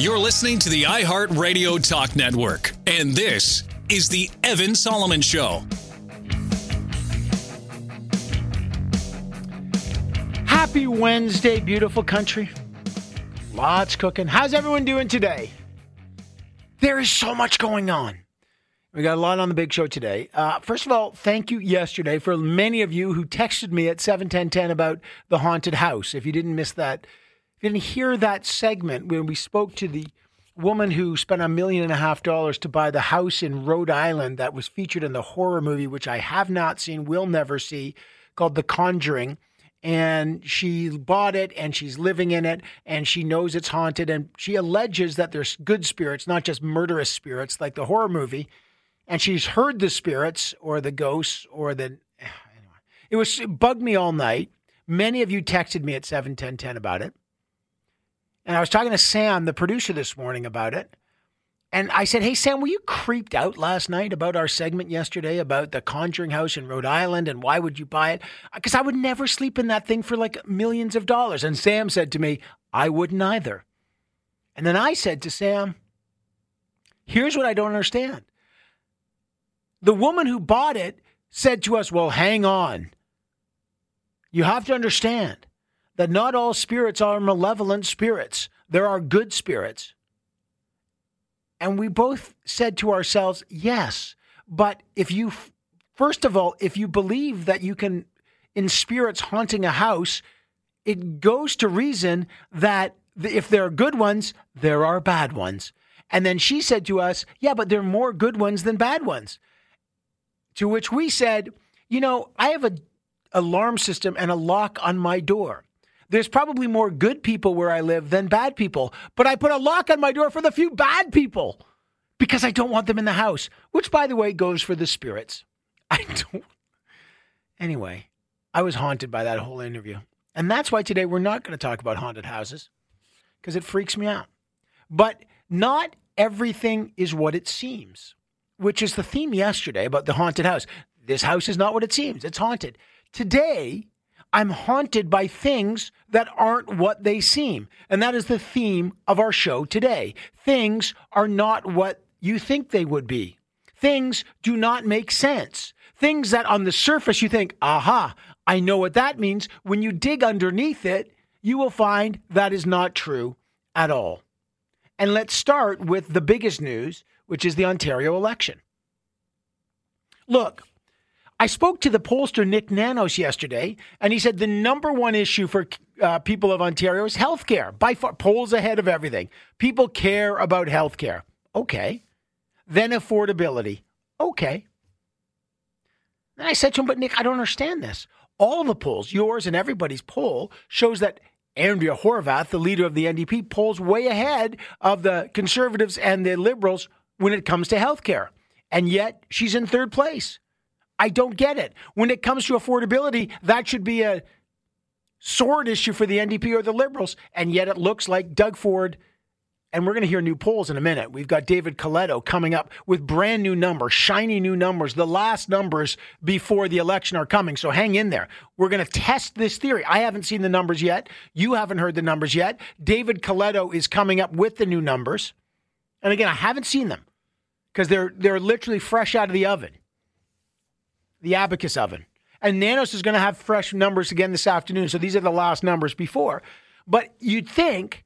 You're listening to the iHeartRadio Talk Network, and this is The Evan Solomon Show. Happy Wednesday, beautiful country. Lots cooking. How's everyone doing today? There is so much going on. We got a lot on the big show today. Uh, first of all, thank you yesterday for many of you who texted me at 71010 about the haunted house. If you didn't miss that, didn't hear that segment when we spoke to the woman who spent a million and a half dollars to buy the house in Rhode Island that was featured in the horror movie, which I have not seen, will never see, called The Conjuring. And she bought it and she's living in it and she knows it's haunted. And she alleges that there's good spirits, not just murderous spirits like the horror movie. And she's heard the spirits or the ghosts or the. Anyway, it was it bugged me all night. Many of you texted me at 71010 about it. And I was talking to Sam, the producer, this morning about it. And I said, Hey, Sam, were you creeped out last night about our segment yesterday about the Conjuring House in Rhode Island and why would you buy it? Uh, because I would never sleep in that thing for like millions of dollars. And Sam said to me, I wouldn't either. And then I said to Sam, Here's what I don't understand. The woman who bought it said to us, Well, hang on. You have to understand that not all spirits are malevolent spirits. There are good spirits. And we both said to ourselves, yes, but if you, first of all, if you believe that you can, in spirits haunting a house, it goes to reason that if there are good ones, there are bad ones. And then she said to us, yeah, but there are more good ones than bad ones. To which we said, you know, I have a alarm system and a lock on my door. There's probably more good people where I live than bad people, but I put a lock on my door for the few bad people because I don't want them in the house, which, by the way, goes for the spirits. I don't. Anyway, I was haunted by that whole interview. And that's why today we're not going to talk about haunted houses because it freaks me out. But not everything is what it seems, which is the theme yesterday about the haunted house. This house is not what it seems, it's haunted. Today, I'm haunted by things that aren't what they seem. And that is the theme of our show today. Things are not what you think they would be. Things do not make sense. Things that on the surface you think, aha, I know what that means. When you dig underneath it, you will find that is not true at all. And let's start with the biggest news, which is the Ontario election. Look, I spoke to the pollster Nick Nanos yesterday, and he said the number one issue for uh, people of Ontario is healthcare. By far, polls ahead of everything. People care about healthcare. Okay. Then affordability. Okay. Then I said to him, but Nick, I don't understand this. All the polls, yours and everybody's poll, shows that Andrea Horwath, the leader of the NDP, polls way ahead of the Conservatives and the Liberals when it comes to healthcare. And yet she's in third place. I don't get it. When it comes to affordability, that should be a sword issue for the NDP or the Liberals. And yet it looks like Doug Ford, and we're going to hear new polls in a minute. We've got David Coletto coming up with brand new numbers, shiny new numbers. The last numbers before the election are coming. So hang in there. We're going to test this theory. I haven't seen the numbers yet. You haven't heard the numbers yet. David Coletto is coming up with the new numbers. And again, I haven't seen them because they're they're literally fresh out of the oven the abacus oven. And Nanos is going to have fresh numbers again this afternoon. So these are the last numbers before. But you'd think,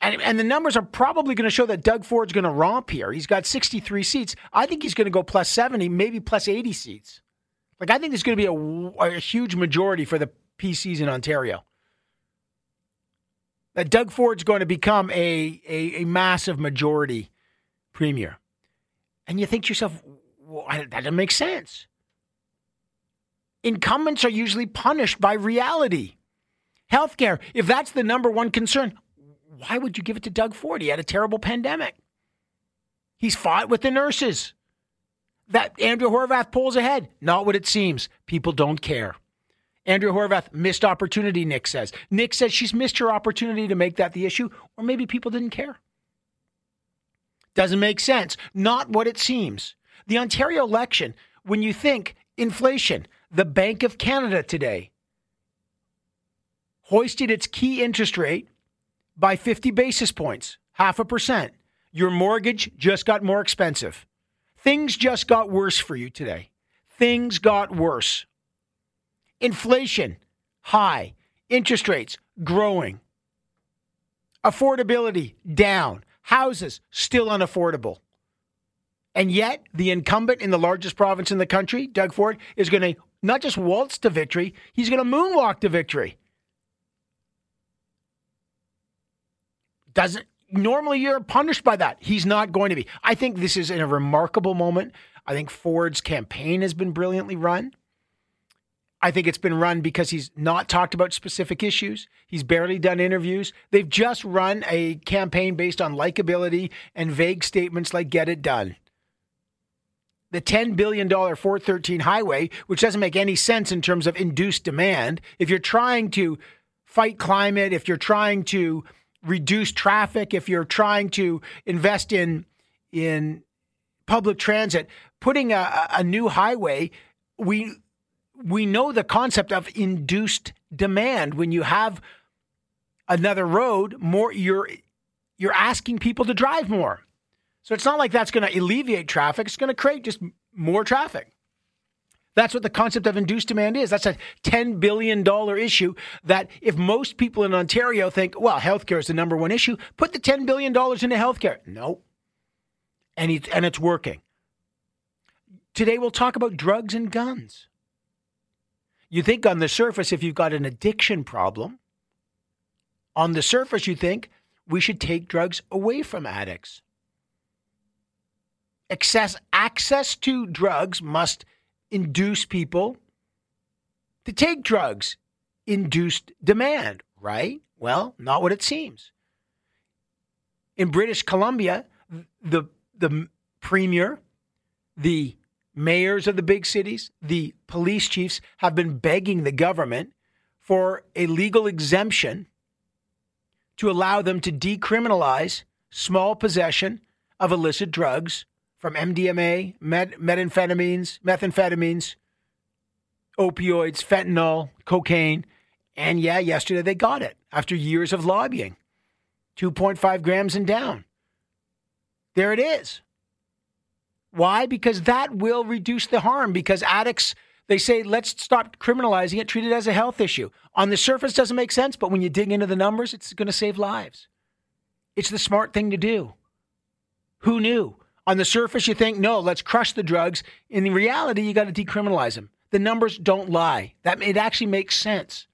and, and the numbers are probably going to show that Doug Ford's going to romp here. He's got 63 seats. I think he's going to go plus 70, maybe plus 80 seats. Like, I think there's going to be a, a huge majority for the PCs in Ontario. That Doug Ford's going to become a, a, a massive majority premier. And you think to yourself, well, that doesn't make sense. Incumbents are usually punished by reality. Healthcare, if that's the number one concern, why would you give it to Doug Ford? He had a terrible pandemic. He's fought with the nurses. That Andrea Horwath pulls ahead. Not what it seems. People don't care. Andrea Horwath missed opportunity, Nick says. Nick says she's missed her opportunity to make that the issue, or maybe people didn't care. Doesn't make sense. Not what it seems. The Ontario election, when you think inflation, the Bank of Canada today hoisted its key interest rate by 50 basis points, half a percent. Your mortgage just got more expensive. Things just got worse for you today. Things got worse. Inflation, high. Interest rates, growing. Affordability, down. Houses, still unaffordable. And yet, the incumbent in the largest province in the country, Doug Ford, is going to not just waltz to victory, he's going to moonwalk to victory. Doesn't normally you're punished by that. He's not going to be. I think this is in a remarkable moment. I think Ford's campaign has been brilliantly run. I think it's been run because he's not talked about specific issues. He's barely done interviews. They've just run a campaign based on likability and vague statements like get it done. The $10 billion 413 highway, which doesn't make any sense in terms of induced demand. If you're trying to fight climate, if you're trying to reduce traffic, if you're trying to invest in in public transit, putting a, a new highway, we we know the concept of induced demand. When you have another road, more you're you're asking people to drive more. So it's not like that's going to alleviate traffic. It's going to create just more traffic. That's what the concept of induced demand is. That's a $10 billion issue that if most people in Ontario think, well, healthcare is the number one issue, put the $10 billion into healthcare. No. And, it's, and it's working. Today we'll talk about drugs and guns. You think on the surface, if you've got an addiction problem, on the surface, you think we should take drugs away from addicts. Access, access to drugs must induce people to take drugs, induced demand, right? Well, not what it seems. In British Columbia, the the premier, the mayors of the big cities, the police chiefs have been begging the government for a legal exemption to allow them to decriminalize small possession of illicit drugs from MDMA, met- methamphetamines, methamphetamines, opioids, fentanyl, cocaine. And yeah, yesterday they got it after years of lobbying 2.5 grams and down. There it is. Why? Because that will reduce the harm because addicts, they say, let's stop criminalizing it, treat it as a health issue. On the surface, doesn't make sense, but when you dig into the numbers, it's going to save lives. It's the smart thing to do. Who knew? On the surface, you think, no, let's crush the drugs. In reality, you got to decriminalize them. The numbers don't lie. That it actually makes sense.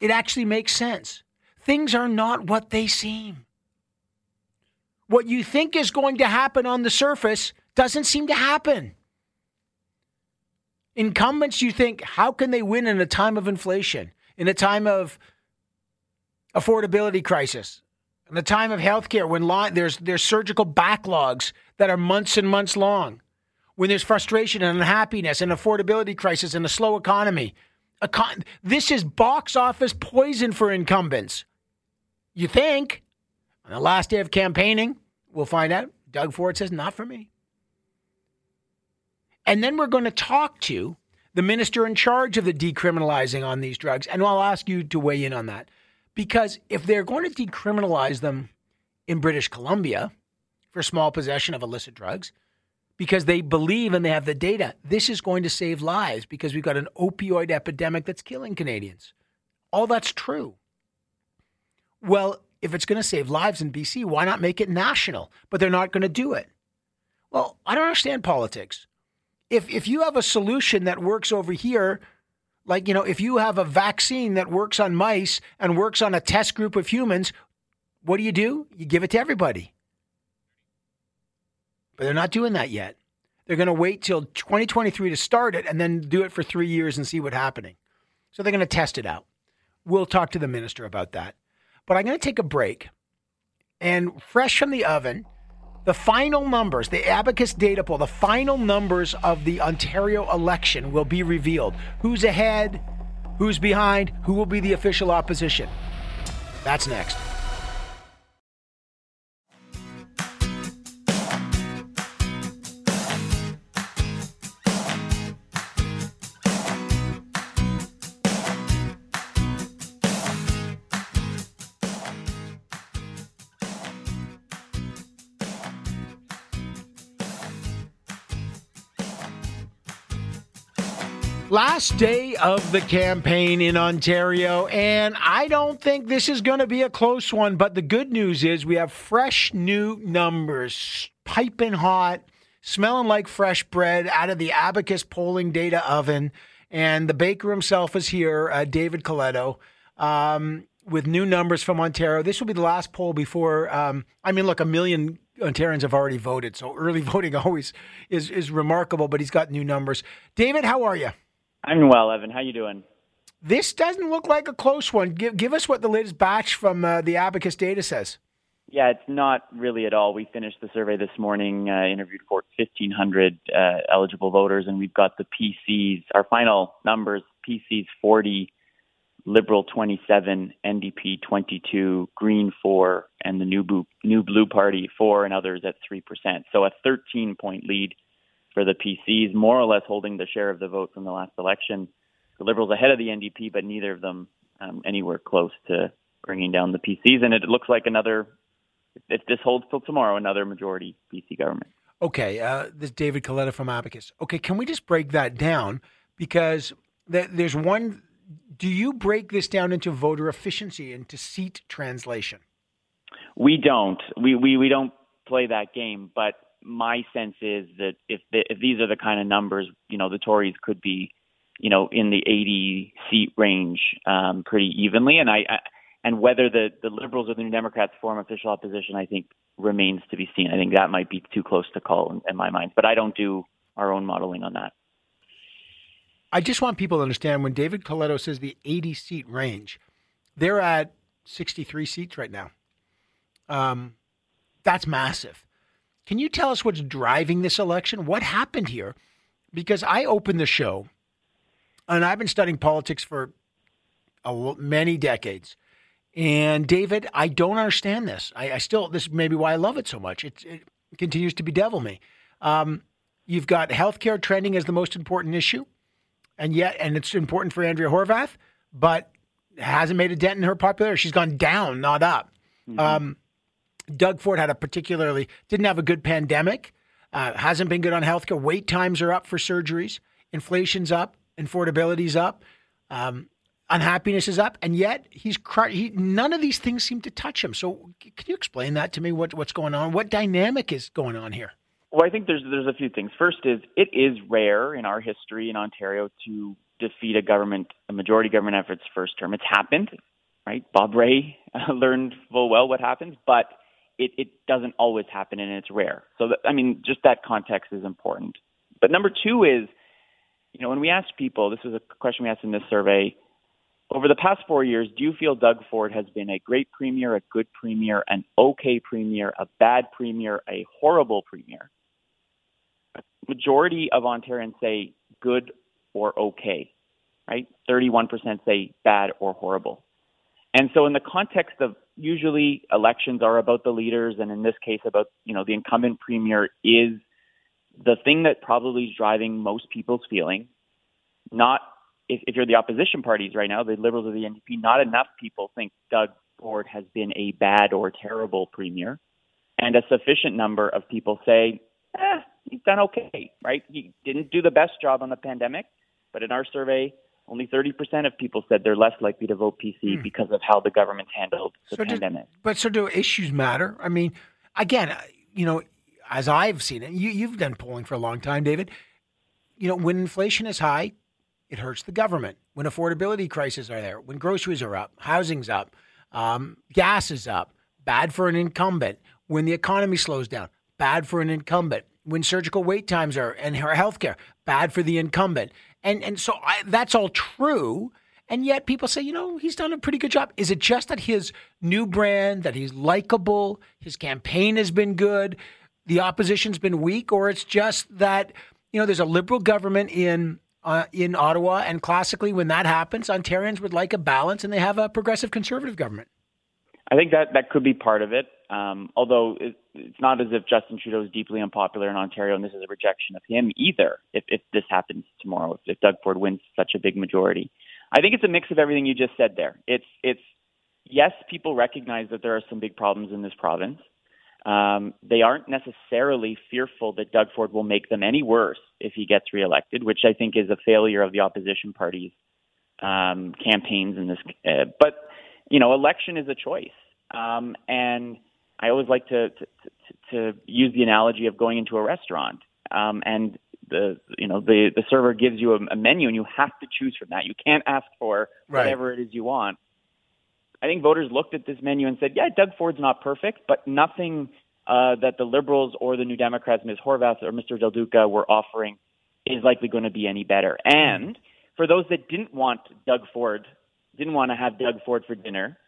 It actually makes sense. Things are not what they seem. What you think is going to happen on the surface doesn't seem to happen. Incumbents, you think, how can they win in a time of inflation, in a time of affordability crisis, in the time of healthcare, when there's there's surgical backlogs that are months and months long, when there's frustration and unhappiness and affordability crisis and a slow economy, Econ- this is box office poison for incumbents. You think? On the last day of campaigning, we'll find out. Doug Ford says, not for me. And then we're going to talk to the minister in charge of the decriminalizing on these drugs. And I'll ask you to weigh in on that. Because if they're going to decriminalize them in British Columbia for small possession of illicit drugs, because they believe and they have the data, this is going to save lives because we've got an opioid epidemic that's killing Canadians. All that's true. Well, if it's going to save lives in BC, why not make it national? But they're not going to do it. Well, I don't understand politics. If if you have a solution that works over here like, you know, if you have a vaccine that works on mice and works on a test group of humans, what do you do? You give it to everybody. But they're not doing that yet. They're going to wait till 2023 to start it and then do it for three years and see what's happening. So they're going to test it out. We'll talk to the minister about that. But I'm going to take a break. And fresh from the oven, the final numbers, the Abacus data poll, the final numbers of the Ontario election will be revealed. Who's ahead? Who's behind? Who will be the official opposition? That's next. Last day of the campaign in Ontario, and I don't think this is going to be a close one. But the good news is we have fresh new numbers, piping hot, smelling like fresh bread out of the Abacus polling data oven. And the baker himself is here, uh, David Coletto, um, with new numbers from Ontario. This will be the last poll before, um, I mean, look, a million Ontarians have already voted. So early voting always is, is remarkable, but he's got new numbers. David, how are you? I'm well, Evan. How you doing? This doesn't look like a close one. Give, give us what the latest batch from uh, the Abacus data says. Yeah, it's not really at all. We finished the survey this morning, uh, interviewed 1,500 uh, eligible voters, and we've got the PCs, our final numbers PCs 40, Liberal 27, NDP 22, Green 4, and the New Blue, New Blue Party 4, and others at 3%. So a 13 point lead for the PCs, more or less holding the share of the vote from the last election. The Liberals ahead of the NDP, but neither of them um, anywhere close to bringing down the PCs. And it looks like another, if this holds till tomorrow, another majority PC government. Okay, uh, this is David Coletto from Abacus. Okay, can we just break that down? Because th- there's one. Do you break this down into voter efficiency, into seat translation? We don't. We we, we don't play that game, but my sense is that if the, if these are the kind of numbers, you know, the Tories could be, you know, in the 80 seat range um, pretty evenly, and I, I and whether the the Liberals or the New Democrats form official opposition, I think remains to be seen. I think that might be too close to call in, in my mind, but I don't do our own modeling on that. I just want people to understand when David Coletto says the 80 seat range, they're at 63 seats right now. Um, that's massive. Can you tell us what's driving this election? What happened here? Because I opened the show, and I've been studying politics for a, many decades. And David, I don't understand this. I, I, still this may be why I love it so much. It, it continues to bedevil me. Um, you've got healthcare trending as the most important issue, and yet, and it's important for Andrea Horwath, but hasn't made a dent in her popularity. She's gone down, not up. Mm-hmm. Um, Doug Ford had a particularly didn't have a good pandemic. Uh, hasn't been good on healthcare. Wait times are up for surgeries. Inflation's up. Affordability's up. Um, unhappiness is up, and yet he's he, none of these things seem to touch him. So, can you explain that to me? What what's going on? What dynamic is going on here? Well, I think there's there's a few things. First is it is rare in our history in Ontario to defeat a government, a majority government effort's first term. It's happened, right? Bob Rae learned full well what happens, but it, it doesn't always happen and it's rare. So, that, I mean, just that context is important. But number two is, you know, when we ask people, this was a question we asked in this survey, over the past four years, do you feel Doug Ford has been a great premier, a good premier, an okay premier, a bad premier, a horrible premier? Majority of Ontarians say good or okay, right? 31% say bad or horrible. And so, in the context of usually elections are about the leaders, and in this case, about you know the incumbent premier is the thing that probably is driving most people's feeling. Not if, if you're the opposition parties right now, the Liberals or the NDP, not enough people think Doug Ford has been a bad or terrible premier, and a sufficient number of people say, eh, he's done okay, right? He didn't do the best job on the pandemic, but in our survey, only 30% of people said they're less likely to vote PC hmm. because of how the government handled the so pandemic. Do, but so do issues matter? I mean, again, uh, you know, as I've seen it, you, you've done polling for a long time, David. You know, when inflation is high, it hurts the government. When affordability crises are there, when groceries are up, housing's up, um, gas is up, bad for an incumbent. When the economy slows down, bad for an incumbent. When surgical wait times are and health care, bad for the incumbent. And and so I, that's all true. And yet people say, you know, he's done a pretty good job. Is it just that his new brand, that he's likable, his campaign has been good, the opposition's been weak, or it's just that you know there's a liberal government in uh, in Ottawa, and classically, when that happens, Ontarians would like a balance, and they have a progressive conservative government. I think that that could be part of it. Um, although it, it's not as if Justin Trudeau is deeply unpopular in Ontario, and this is a rejection of him either. If, if this happens tomorrow, if, if Doug Ford wins such a big majority, I think it's a mix of everything you just said there. It's it's yes, people recognize that there are some big problems in this province. Um, they aren't necessarily fearful that Doug Ford will make them any worse if he gets reelected, which I think is a failure of the opposition parties' um, campaigns in this. Uh, but you know, election is a choice, um, and I always like to, to to use the analogy of going into a restaurant, um, and the you know the the server gives you a, a menu, and you have to choose from that. You can't ask for Right. whatever it is you want. I think voters looked at this menu and said, "Yeah, Doug Ford's not perfect, but nothing uh, that the Liberals or the New Democrats, Ms. Horwath or Mr. Del Duca, were offering is likely going to be any better." And for those that didn't want Doug Ford, didn't want to have Doug Ford for dinner,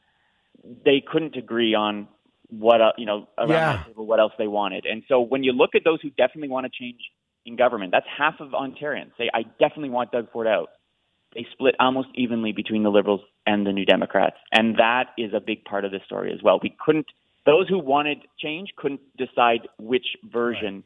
they couldn't agree on what uh, you know around Yeah. that table what else they wanted. And so when you look at those who definitely want to change in government, that's half of Ontarians say, "I definitely want Doug Ford out." They split almost evenly between the Liberals and the New Democrats, and that is a big part of the story as well. We couldn't; those who wanted change couldn't decide which version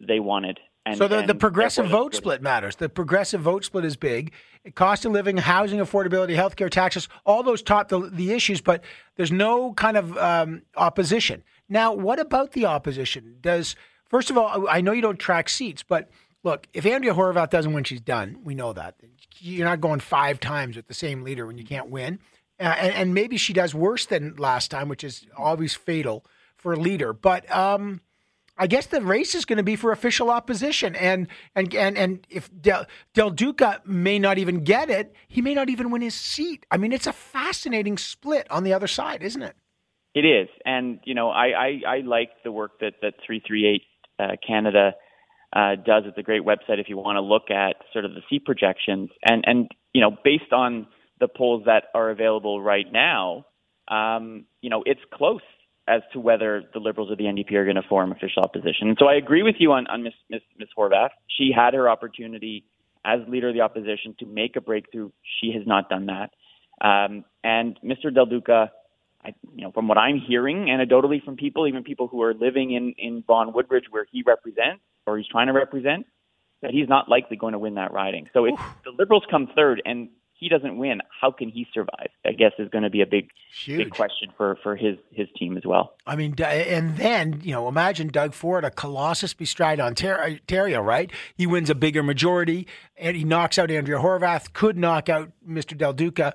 they wanted. And, so the, the progressive vote split matters. The progressive vote split is big. Cost of living, housing affordability, healthcare, taxes, all those top the, the issues, but there's no kind of um, opposition. Now, what about the opposition? Does first of all, I know you don't track seats, but look, if Andrea Horwath doesn't win, she's done. We know that. You're not going five times with the same leader when you can't win. Uh, and, and maybe she does worse than last time, which is always fatal for a leader. But um, I guess the race is going to be for official opposition, and and and and if Del, Del Duca may not even get it, he may not even win his seat. I mean, it's a fascinating split on the other side, isn't it? It is, and you know, I I, I like the work that that three three eight uh, Canada uh, does. It's a great website if you want to look at sort of the seat projections, and and you know, based on the polls that are available right now, um, you know, it's close as to whether the Liberals or the NDP are going to form official opposition. And so I agree with you on on Miss Miss, Miss Horwath. She had her opportunity as leader of the opposition to make a breakthrough. She has not done that. Um, and Mr. Del Duca, I, you know, from what I'm hearing anecdotally from people, even people who are living in in Vaughan Woodbridge, where he represents or he's trying to represent, that he's not likely going to win that riding. So if the Liberals come third and he doesn't win, how can he survive? I guess is going to be a big, Huge. big question for for his his team as well. I mean, and then you know, imagine Doug Ford, a colossus bestride Ontario, right? He wins a bigger majority, and he knocks out Andrea Horwath. Could knock out Mr. Del Duca.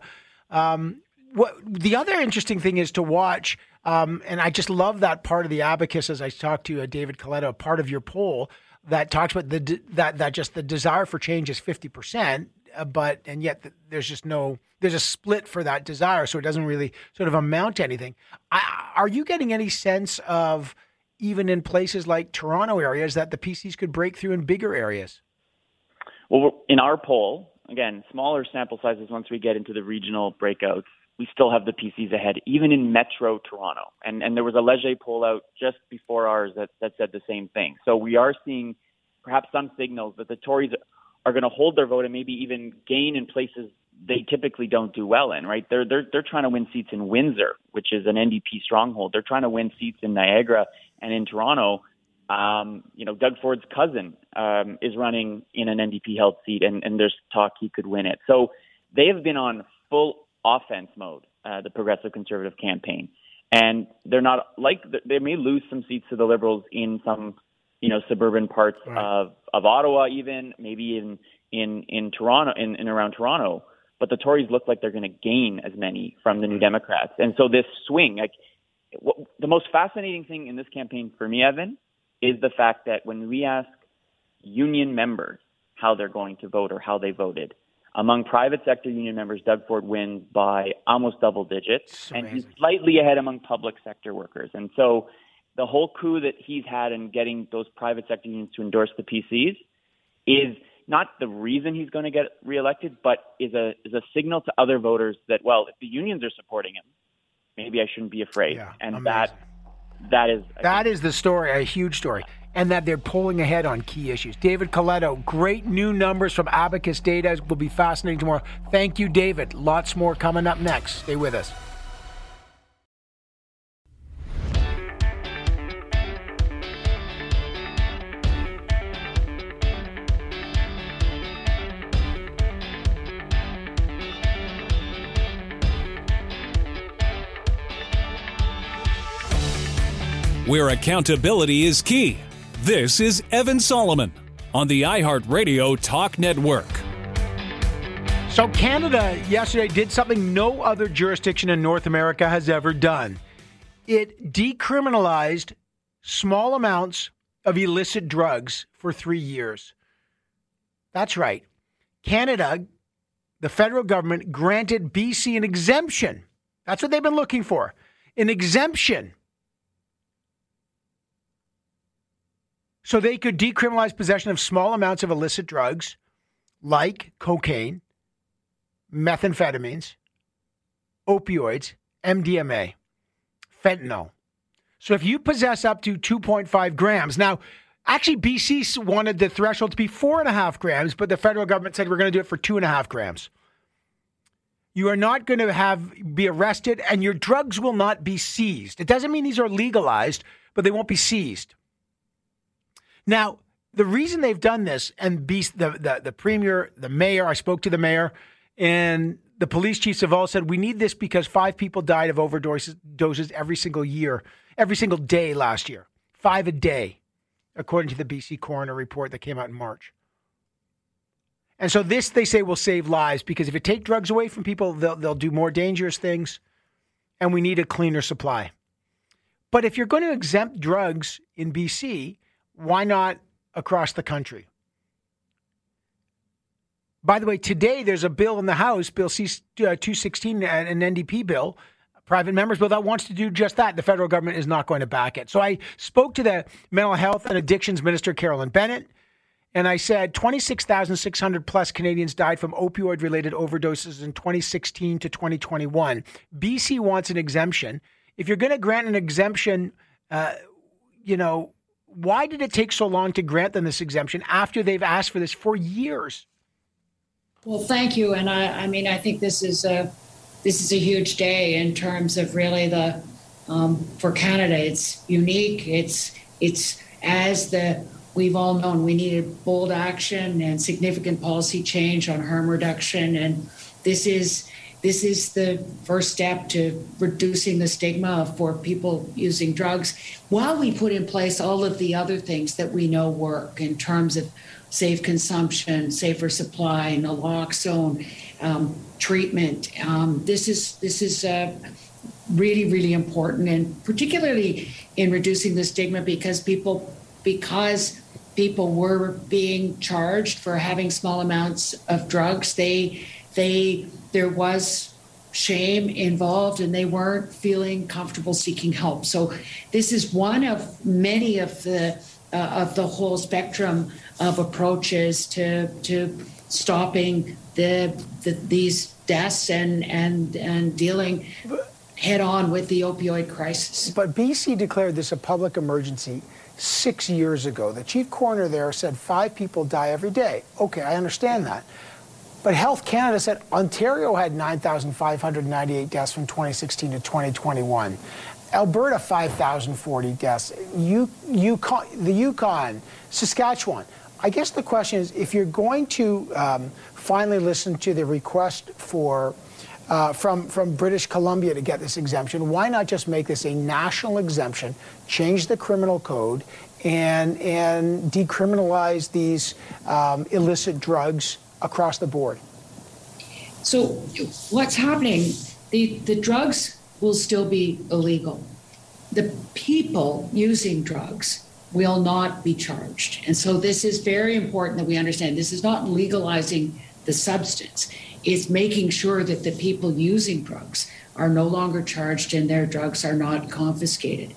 Um, what the other interesting thing is to watch, um, and I just love that part of the abacus as I talked to uh, David Coletto, part of your poll that talks about the de- that that just the desire for change is fifty percent, uh, Uh, but and yet th- there's just no there's a split for that desire, so it doesn't really sort of amount to anything. I, are you getting any sense of even in places like Toronto areas that the PCs could break through in bigger areas? Well, in our poll, again, smaller sample sizes once we get into the regional breakouts, we still have the PCs ahead, even in Metro Toronto. And and there was a Leger poll out just before ours that, that said the same thing. So we are seeing perhaps some signals that the Tories are going to hold their vote and maybe even gain in places they typically don't do well in, right? They're they're they're trying to win seats in Windsor, which is an NDP stronghold. They're trying to win seats in Niagara and in Toronto. Um, you know, Doug Ford's cousin um, is running in an NDP held seat, and, and there's talk he could win it. So they have been on full offense mode, uh, the Progressive Conservative campaign, and they're not like they may lose some seats to the Liberals in some, you know, suburban parts Right. of of Ottawa, even maybe in in in Toronto, in, in around Toronto. But the Tories look like they're going to gain as many from the New Democrats, and so this swing, like what, the most fascinating thing in this campaign for me, Evan, is the fact that when we ask union members how they're going to vote or how they voted, among private sector union members, Doug Ford wins by almost double digits, and he's slightly ahead among public sector workers. And so the whole coup that he's had in getting those private sector unions to endorse the PCs is not the reason he's going to get reelected, but is a is a signal to other voters that well, if the unions are supporting him, maybe I shouldn't be afraid. Yeah, and amazing. that that is I That is the story, a huge story, and that they're pulling ahead on key issues. David Coletto, great new numbers from Abacus Data will be fascinating tomorrow. Thank you, David. Lots more coming up next. Stay with us. Where accountability is key. This is Evan Solomon on the iHeartRadio Talk Network. So, Canada yesterday did something no other jurisdiction in North America has ever done. It decriminalized small amounts of illicit drugs for three years. That's right. Canada, the federal government, granted BC an exemption. That's what they've been looking for an exemption. So they could decriminalize possession of small amounts of illicit drugs like cocaine, methamphetamines, opioids, MDMA, fentanyl. So if you possess up to 2.5 grams, now, actually, BC wanted the threshold to be four and a half grams, but the federal government said we're going to do it for two and a half grams. You are not going to have be arrested, and your drugs will not be seized. It doesn't mean these are legalized, but they won't be seized. Now, the reason they've done this, and the, the, the premier, the mayor, I spoke to the mayor, and the police chiefs have all said we need this because five people died of overdoses doses every single year, every single day last year. Five a day, according to the BC coroner report that came out in March. And so this, they say, will save lives because if you take drugs away from people, they'll, they'll do more dangerous things, and we need a cleaner supply. But if you're going to exempt drugs in BC, why not across the country? By the way, today there's a bill in the House, Bill C uh, 216, an NDP bill, private members bill that wants to do just that. The federal government is not going to back it. So I spoke to the mental health and addictions minister, Carolyn Bennett, and I said 26,600 plus Canadians died from opioid related overdoses in 2016 to 2021. BC wants an exemption. If you're going to grant an exemption, uh, you know, why did it take so long to grant them this exemption after they've asked for this for years? Well, thank you, and I, I mean, I think this is a this is a huge day in terms of really the um, for Canada. It's unique. It's it's as the we've all known we needed bold action and significant policy change on harm reduction, and this is this is the first step to reducing the stigma for people using drugs while we put in place all of the other things that we know work in terms of safe consumption, safer supply, naloxone, um, treatment. Um, this is this is uh, really really important, and particularly in reducing the stigma because people because people were being charged for having small amounts of drugs. They they there was shame involved and they weren't feeling comfortable seeking help. So this is one of many of the uh, of the whole spectrum of approaches to to stopping the, the these deaths and and and dealing head on with the opioid crisis. But BC declared this a public emergency six years ago. The chief coroner there said five people die every day. Okay, I understand that. But Health Canada said Ontario had 9,598 deaths from 2016 to 2021. Alberta, 5,040 deaths. U- Yukon, the Yukon, Saskatchewan. I guess the question is if you're going to um, finally listen to the request for uh, from, from British Columbia to get this exemption, why not just make this a national exemption, change the criminal code, and, and decriminalize these um, illicit drugs across the board? So, what's happening? The, the drugs will still be illegal. The people using drugs will not be charged. And so this is very important that we understand. This is not legalizing the substance, it's making sure that the people using drugs are no longer charged and their drugs are not confiscated.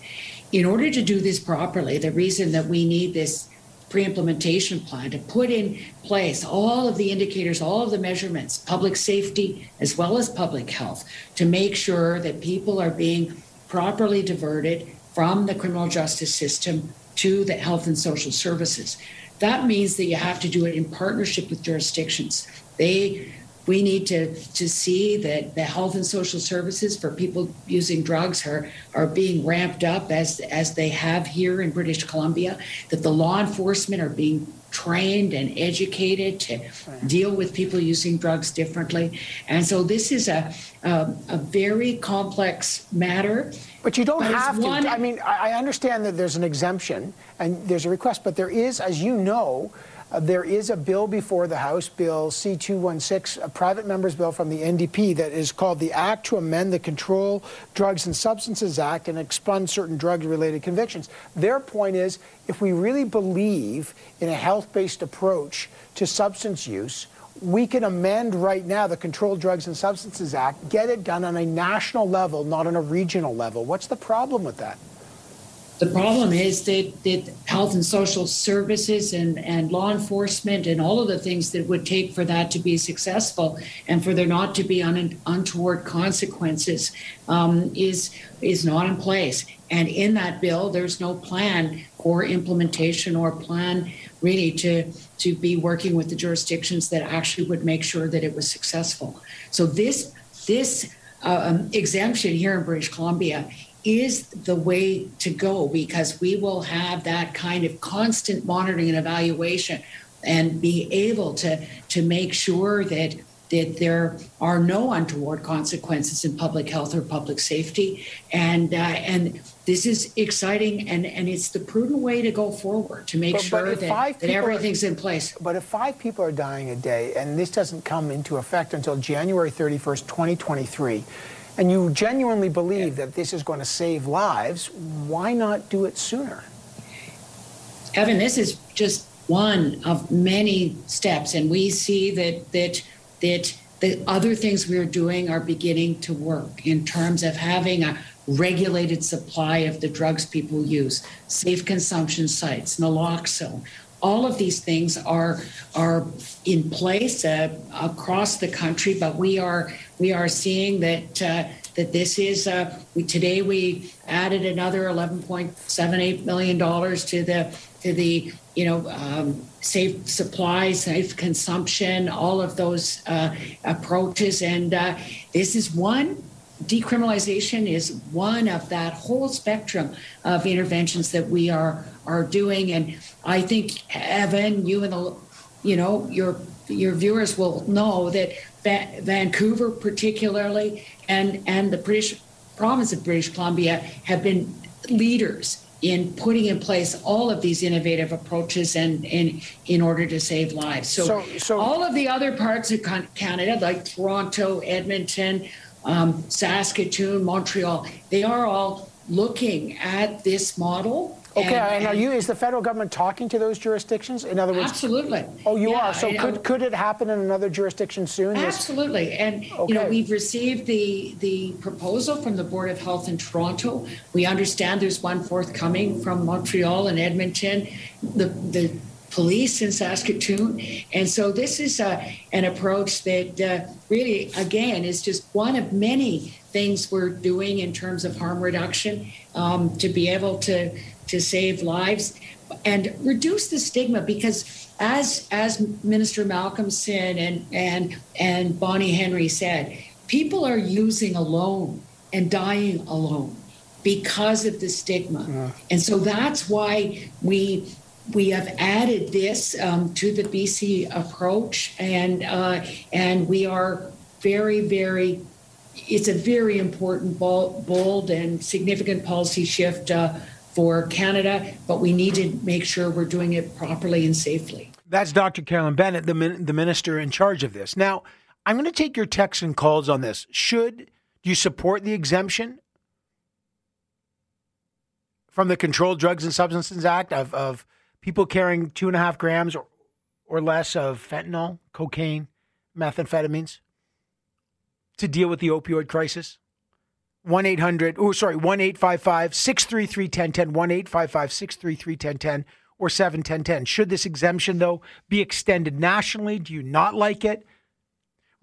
In order to do this properly, the reason that we need this pre-implementation plan to put in place all of the indicators, all of the measurements, public safety as well as public health, to make sure that people are being properly diverted from the criminal justice system to the health and social services. That means that you have to do it in partnership with jurisdictions. They we need to, to see that the health and social services for people using drugs are, are being ramped up as, as they have here in British Columbia, that the law enforcement are being trained and educated to deal with people using drugs differently. And so this is a, a, a very complex matter. But you don't but have to. One, I mean, I understand that there's an exemption and there's a request, but there is, as you know, uh, there is a bill before the House, Bill C216, a private member's bill from the NDP that is called the Act to Amend the Control Drugs and Substances Act and expunge certain drug related convictions. Their point is if we really believe in a health based approach to substance use, we can amend right now the Controlled Drugs and Substances Act, get it done on a national level, not on a regional level. What's the problem with that? The problem is that, that health and social services and, and law enforcement and all of the things that would take for that to be successful and for there not to be un, untoward consequences um, is is not in place. And in that bill, there's no plan for implementation or plan really to to be working with the jurisdictions that actually would make sure that it was successful. So this this um, exemption here in British Columbia is the way to go because we will have that kind of constant monitoring and evaluation and be able to to make sure that that there are no untoward consequences in public health or public safety. And uh, and this is exciting and and it's the prudent way to go forward to make but, sure but that, that everything's are, in place. But if five people are dying a day and this doesn't come into effect until January 31st 2023 and you genuinely believe that this is going to save lives, why not do it sooner? Evan, this is just one of many steps, and we see that that that the other things we're doing are beginning to work in terms of having a regulated supply of the drugs people use, safe consumption sites, naloxone, all of these things are are in place uh, across the country, but we are we are seeing that uh, that this is uh, we, today we added another 11.78 million dollars to the to the you know um, safe supply, safe consumption, all of those uh, approaches, and uh, this is one decriminalization is one of that whole spectrum of interventions that we are are doing. And I think Evan, you and the, you know, your your viewers will know that Va- Vancouver, particularly, and and the British province of British Columbia have been leaders in putting in place all of these innovative approaches and in in order to save lives. So, so, so all of the other parts of Canada, like Toronto, Edmonton, um, Saskatoon, Montreal, they are all looking at this model. Okay, and, and, are you? Is the federal government talking to those jurisdictions? In other words, absolutely. Oh, you yeah, are. So could could it happen in another jurisdiction soon? Absolutely, and okay. you know we've received the the proposal from the Board of Health in Toronto. We understand there's one forthcoming from Montreal and Edmonton. The the police in Saskatoon. And so this is uh, an approach that uh, really, again, is just one of many things we're doing in terms of harm reduction um, to be able to to save lives and reduce the stigma because as as Minister Malcolm said and and and Bonnie Henry said, people are using alone and dying alone because of the stigma. Yeah. And so that's why we we have added this um, to the BC approach, and uh, and we are very, very. It's a very important, bold, and significant policy shift uh, for Canada, but we need to make sure we're doing it properly and safely. That's Dr. Carolyn Bennett, the min- the minister in charge of this. Now, I'm going to take your texts and calls on this. Should you support the exemption from the Controlled Drugs and Substances Act of, of people carrying two and a half grams or, or less of fentanyl, cocaine, methamphetamines to deal with the opioid crisis? 1 800, oh, sorry, 1 855 633 1010, 1 855 633 1010, or 71010. Should this exemption, though, be extended nationally? Do you not like it?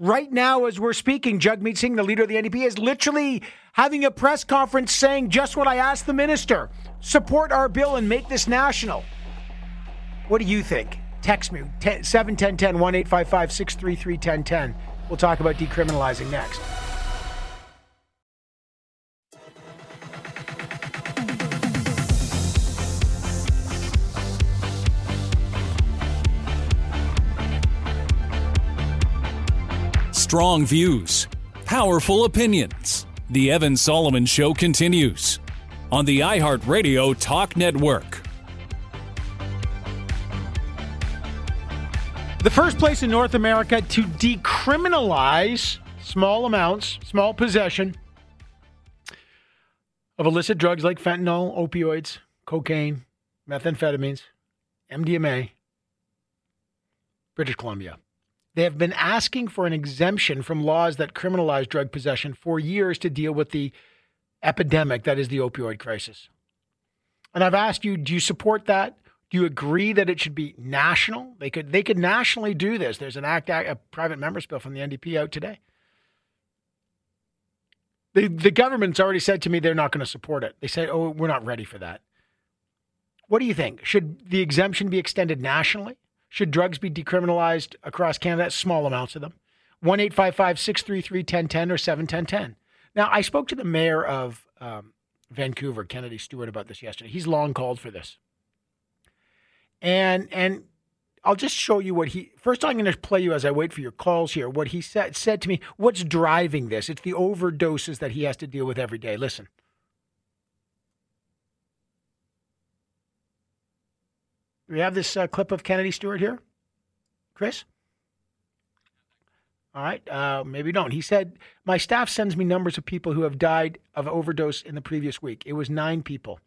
Right now, as we're speaking, Jagmeet Singh, the leader of the NDP, is literally having a press conference saying just what I asked the minister support our bill and make this national. What do you think? Text me 71010 1 855 633 1010. We'll talk about decriminalizing next. Strong views, powerful opinions. The Evan Solomon Show continues on the iHeartRadio Talk Network. The first place in North America to decriminalize small amounts, small possession of illicit drugs like fentanyl, opioids, cocaine, methamphetamines, MDMA, British Columbia. They have been asking for an exemption from laws that criminalize drug possession for years to deal with the epidemic that is the opioid crisis. And I've asked you, do you support that? Do you agree that it should be national? They could they could nationally do this. There's an act, a private members bill from the NDP out today. The the government's already said to me they're not going to support it. They said, "Oh, we're not ready for that." What do you think? Should the exemption be extended nationally? Should drugs be decriminalized across Canada? Small amounts of them. 1 633 1010 or 71010. Now, I spoke to the mayor of um, Vancouver, Kennedy Stewart, about this yesterday. He's long called for this. And, and I'll just show you what he. First, I'm going to play you as I wait for your calls here. What he said said to me. What's driving this? It's the overdoses that he has to deal with every day. Listen. We have this uh, clip of Kennedy Stewart here? Chris? All right, uh, maybe don't. He said, My staff sends me numbers of people who have died of overdose in the previous week. It was nine people.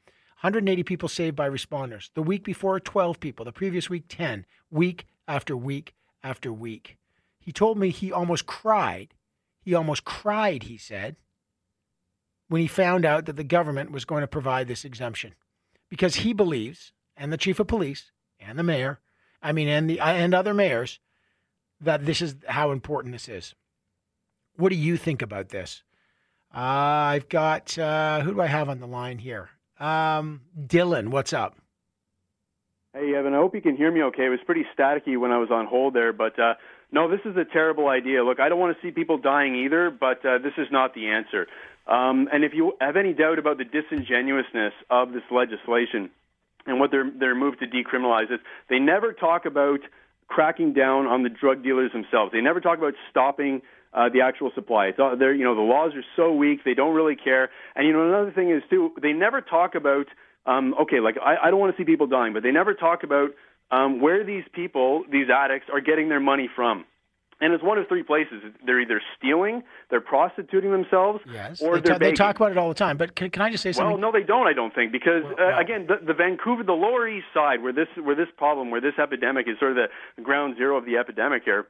180 people saved by responders. The week before, 12 people. The previous week, 10. Week after week after week. He told me he almost cried. He almost cried, he said, when he found out that the government was going to provide this exemption. Because he believes, and the chief of police, and the mayor, I mean, and the and other mayors, that this is how important this is. What do you think about this? Uh, I've got uh, who do I have on the line here? Um, Dylan, what's up? Hey Evan, I hope you can hear me okay. It was pretty staticky when I was on hold there, but uh, no, this is a terrible idea. Look, I don't want to see people dying either, but uh, this is not the answer. Um, and if you have any doubt about the disingenuousness of this legislation, and what their their move to decriminalize is they never talk about cracking down on the drug dealers themselves. They never talk about stopping uh, the actual supply. It's all, they're, you know the laws are so weak they don't really care. And you know another thing is too they never talk about um, okay like I, I don't want to see people dying, but they never talk about um, where these people these addicts are getting their money from. And it's one of three places. They're either stealing, they're prostituting themselves, yes. or they, are they talk about it all the time. But can, can I just say something? Well, no, they don't. I don't think because well, uh, again, the, the Vancouver, the Lower East Side, where this where this problem, where this epidemic is sort of the ground zero of the epidemic here.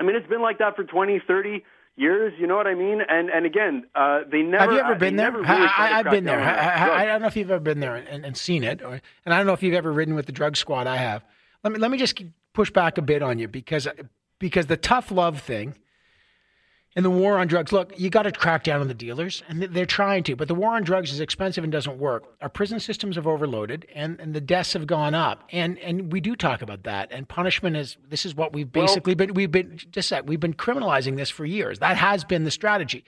I mean, it's been like that for 20, 30 years. You know what I mean? And and again, uh, they never. Have you ever been there? Really I, have been there. I, I, don't know if you've ever been there and, and seen it, or, and I don't know if you've ever ridden with the drug squad. I have. Let me let me just push back a bit on you because because the tough love thing and the war on drugs. Look, you got to crack down on the dealers, and they're trying to, but the war on drugs is expensive and doesn't work. Our prison systems have overloaded, and, and the deaths have gone up, and and we do talk about that. And punishment is this is what we've basically well, been we've been just that we've been criminalizing this for years. That has been the strategy.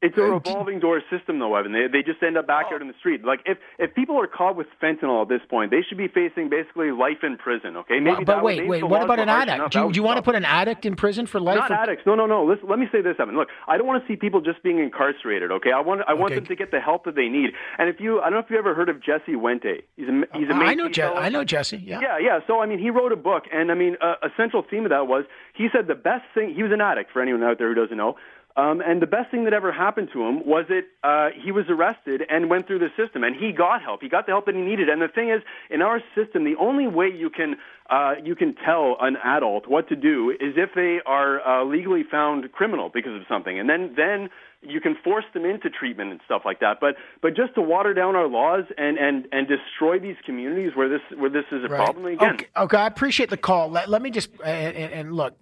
It's a revolving door system, though, Evan. They, they just end up back oh. out in the street. Like if if people are caught with fentanyl at this point, they should be facing basically life in prison. Okay, maybe. Well, but wait, wait. What about an addict? Do you, do you want to put an addict in prison for life? Not or... addicts. No, no, no. Listen, let me say this, Evan. Look, I don't want to see people just being incarcerated. Okay, I want I want okay. them to get the help that they need. And if you, I don't know if you ever heard of Jesse Wente. He's a he's a. I know Je- I know Jesse. Yeah. Yeah, yeah. So I mean, he wrote a book, and I mean, uh, a central theme of that was he said the best thing. He was an addict for anyone out there who doesn't know. Um, and the best thing that ever happened to him was that uh, he was arrested and went through the system, and he got help. He got the help that he needed. And the thing is, in our system, the only way you can uh, you can tell an adult what to do is if they are uh, legally found criminal because of something, and then then you can force them into treatment and stuff like that. But but just to water down our laws and and and destroy these communities where this where this is a right. problem again. Okay, okay, I appreciate the call. Let, let me just and, and look,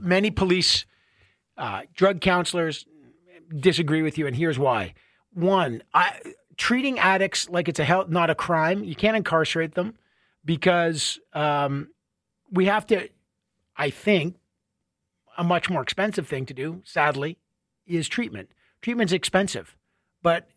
many police uh, drug counselors disagree with you, and here's why. One, I, treating addicts like it's a health, not a crime. You can't incarcerate them because um, we have to. I think a much more expensive thing to do, sadly, is treatment. Treatment's expensive, but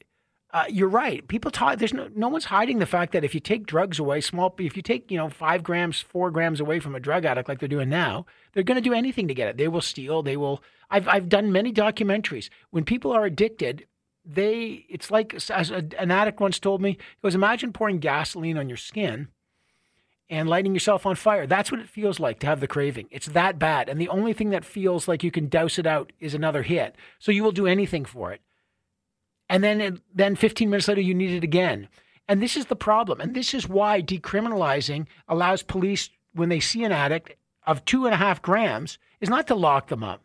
uh, you're right. People talk. There's no no one's hiding the fact that if you take drugs away, small, if you take you know five grams, four grams away from a drug addict like they're doing now, they're going to do anything to get it. They will steal. They will. I've I've done many documentaries. When people are addicted, they it's like as a, an addict once told me. He goes, imagine pouring gasoline on your skin and lighting yourself on fire. That's what it feels like to have the craving. It's that bad. And the only thing that feels like you can douse it out is another hit. So you will do anything for it and then it, then 15 minutes later you need it again. And this is the problem. And this is why decriminalizing allows police, when they see an addict of two and a half grams, is not to lock them up.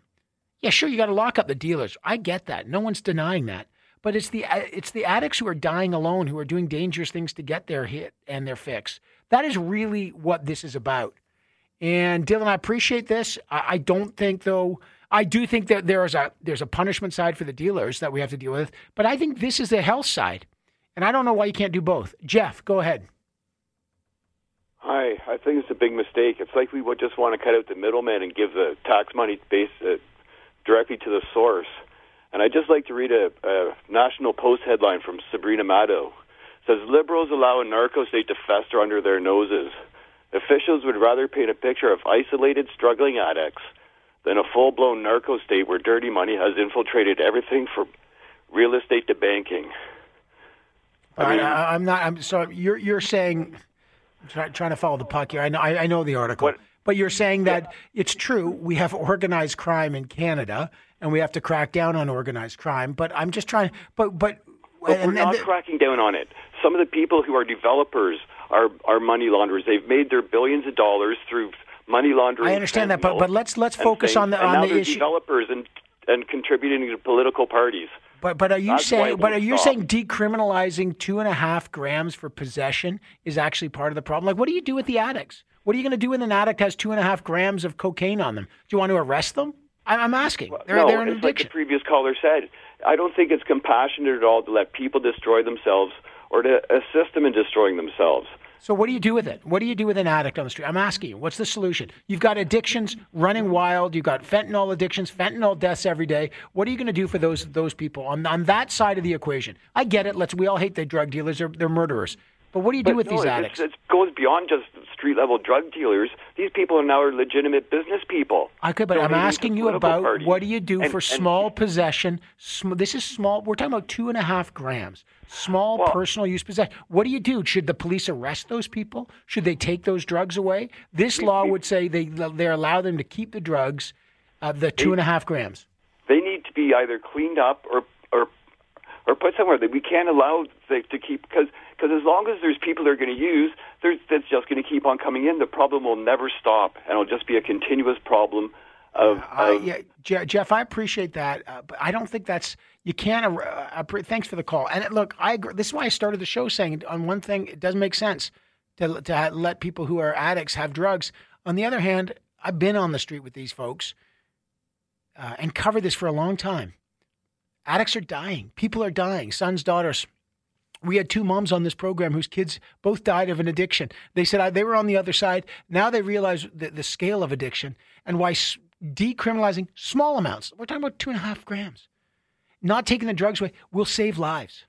Yeah, sure, you got to lock up the dealers. I get that. No one's denying that. But it's the it's the addicts who are dying alone, who are doing dangerous things to get their hit and their fix. That is really what this is about. And Dylan, I appreciate this. I, I don't think though I do think that there is a there's a punishment side for the dealers that we have to deal with, but I think this is the health side, and I don't know why you can't do both. Jeff, go ahead. Hi, I think it's a big mistake. It's like we would just want to cut out the middleman and give the tax money based uh, directly to the source. And I'd just like to read a, a National Post headline from Sabrina Maddeaux. It says liberals allow a narco state to fester under their noses. Officials would rather paint a picture of isolated, struggling addicts than a full blown narco state where dirty money has infiltrated everything from real estate to banking. I mean, I, am not. I'm sorry. You're you're saying, try, trying to follow the puck here. I know. I, I know the article, what, but you're saying that yeah. it's true. We have organized crime in Canada, and we have to crack down on organized crime. But I'm just trying. But but, but we're not the, cracking down on it. Some of the people who are developers are are money launderers. They've made their billions of dollars through money laundering. I understand that, but but let's let's focus things, on the on the issue. Developers and and contributing to political parties. But but are you That's saying but are you stop. saying decriminalizing two and a half grams for possession is actually part of the problem? Like, what do you do with the addicts? What are you going to do when an addict has two and a half grams of cocaine on them? Do you want to arrest them? I'm asking. They're, no, they're it's like the previous caller said. I don't think it's compassionate at all to let people destroy themselves or to assist them in destroying themselves. So what do you do with it? What do you do with an addict on the street? I'm asking you, what's the solution? You've got addictions running wild. You've got fentanyl addictions, fentanyl deaths every day. What are you going to do for those those people on on that side of the equation? I get it. Let's we all hate the drug dealers. They're, they're murderers. But what do you but do with no, these addicts? It goes beyond just street level drug dealers. These people are now legitimate business people. I could, but I'm asking you about parties. what do you do and, for and, small possession? Sm- this is small. We're talking about two and a half grams. Small well, personal use possession. What do you do? Should the police arrest those people? Should they take those drugs away? This law would say they they allow them to keep the drugs, uh, the two and a half grams. They need to be either cleaned up or or or put somewhere that we can't allow to keep because because as long as there's people that are going to use, there's that's just going to keep on coming in. The problem will never stop, and it'll just be a continuous problem. Of, uh, yeah, Jeff, I appreciate that, uh, but I don't think that's you can't. Uh, uh thanks for the call. And look, I agree. This is why I started the show saying on one thing it doesn't make sense to to let people who are addicts have drugs. On the other hand, I've been on the street with these folks uh, and covered this for a long time. Addicts are dying. People are dying. Sons, daughters we had two moms on this program whose kids both died of an addiction. They said they were on the other side. Now they realize the, the scale of addiction and why decriminalizing small amounts, we're talking about two and a half grams, not taking the drugs away, will save lives.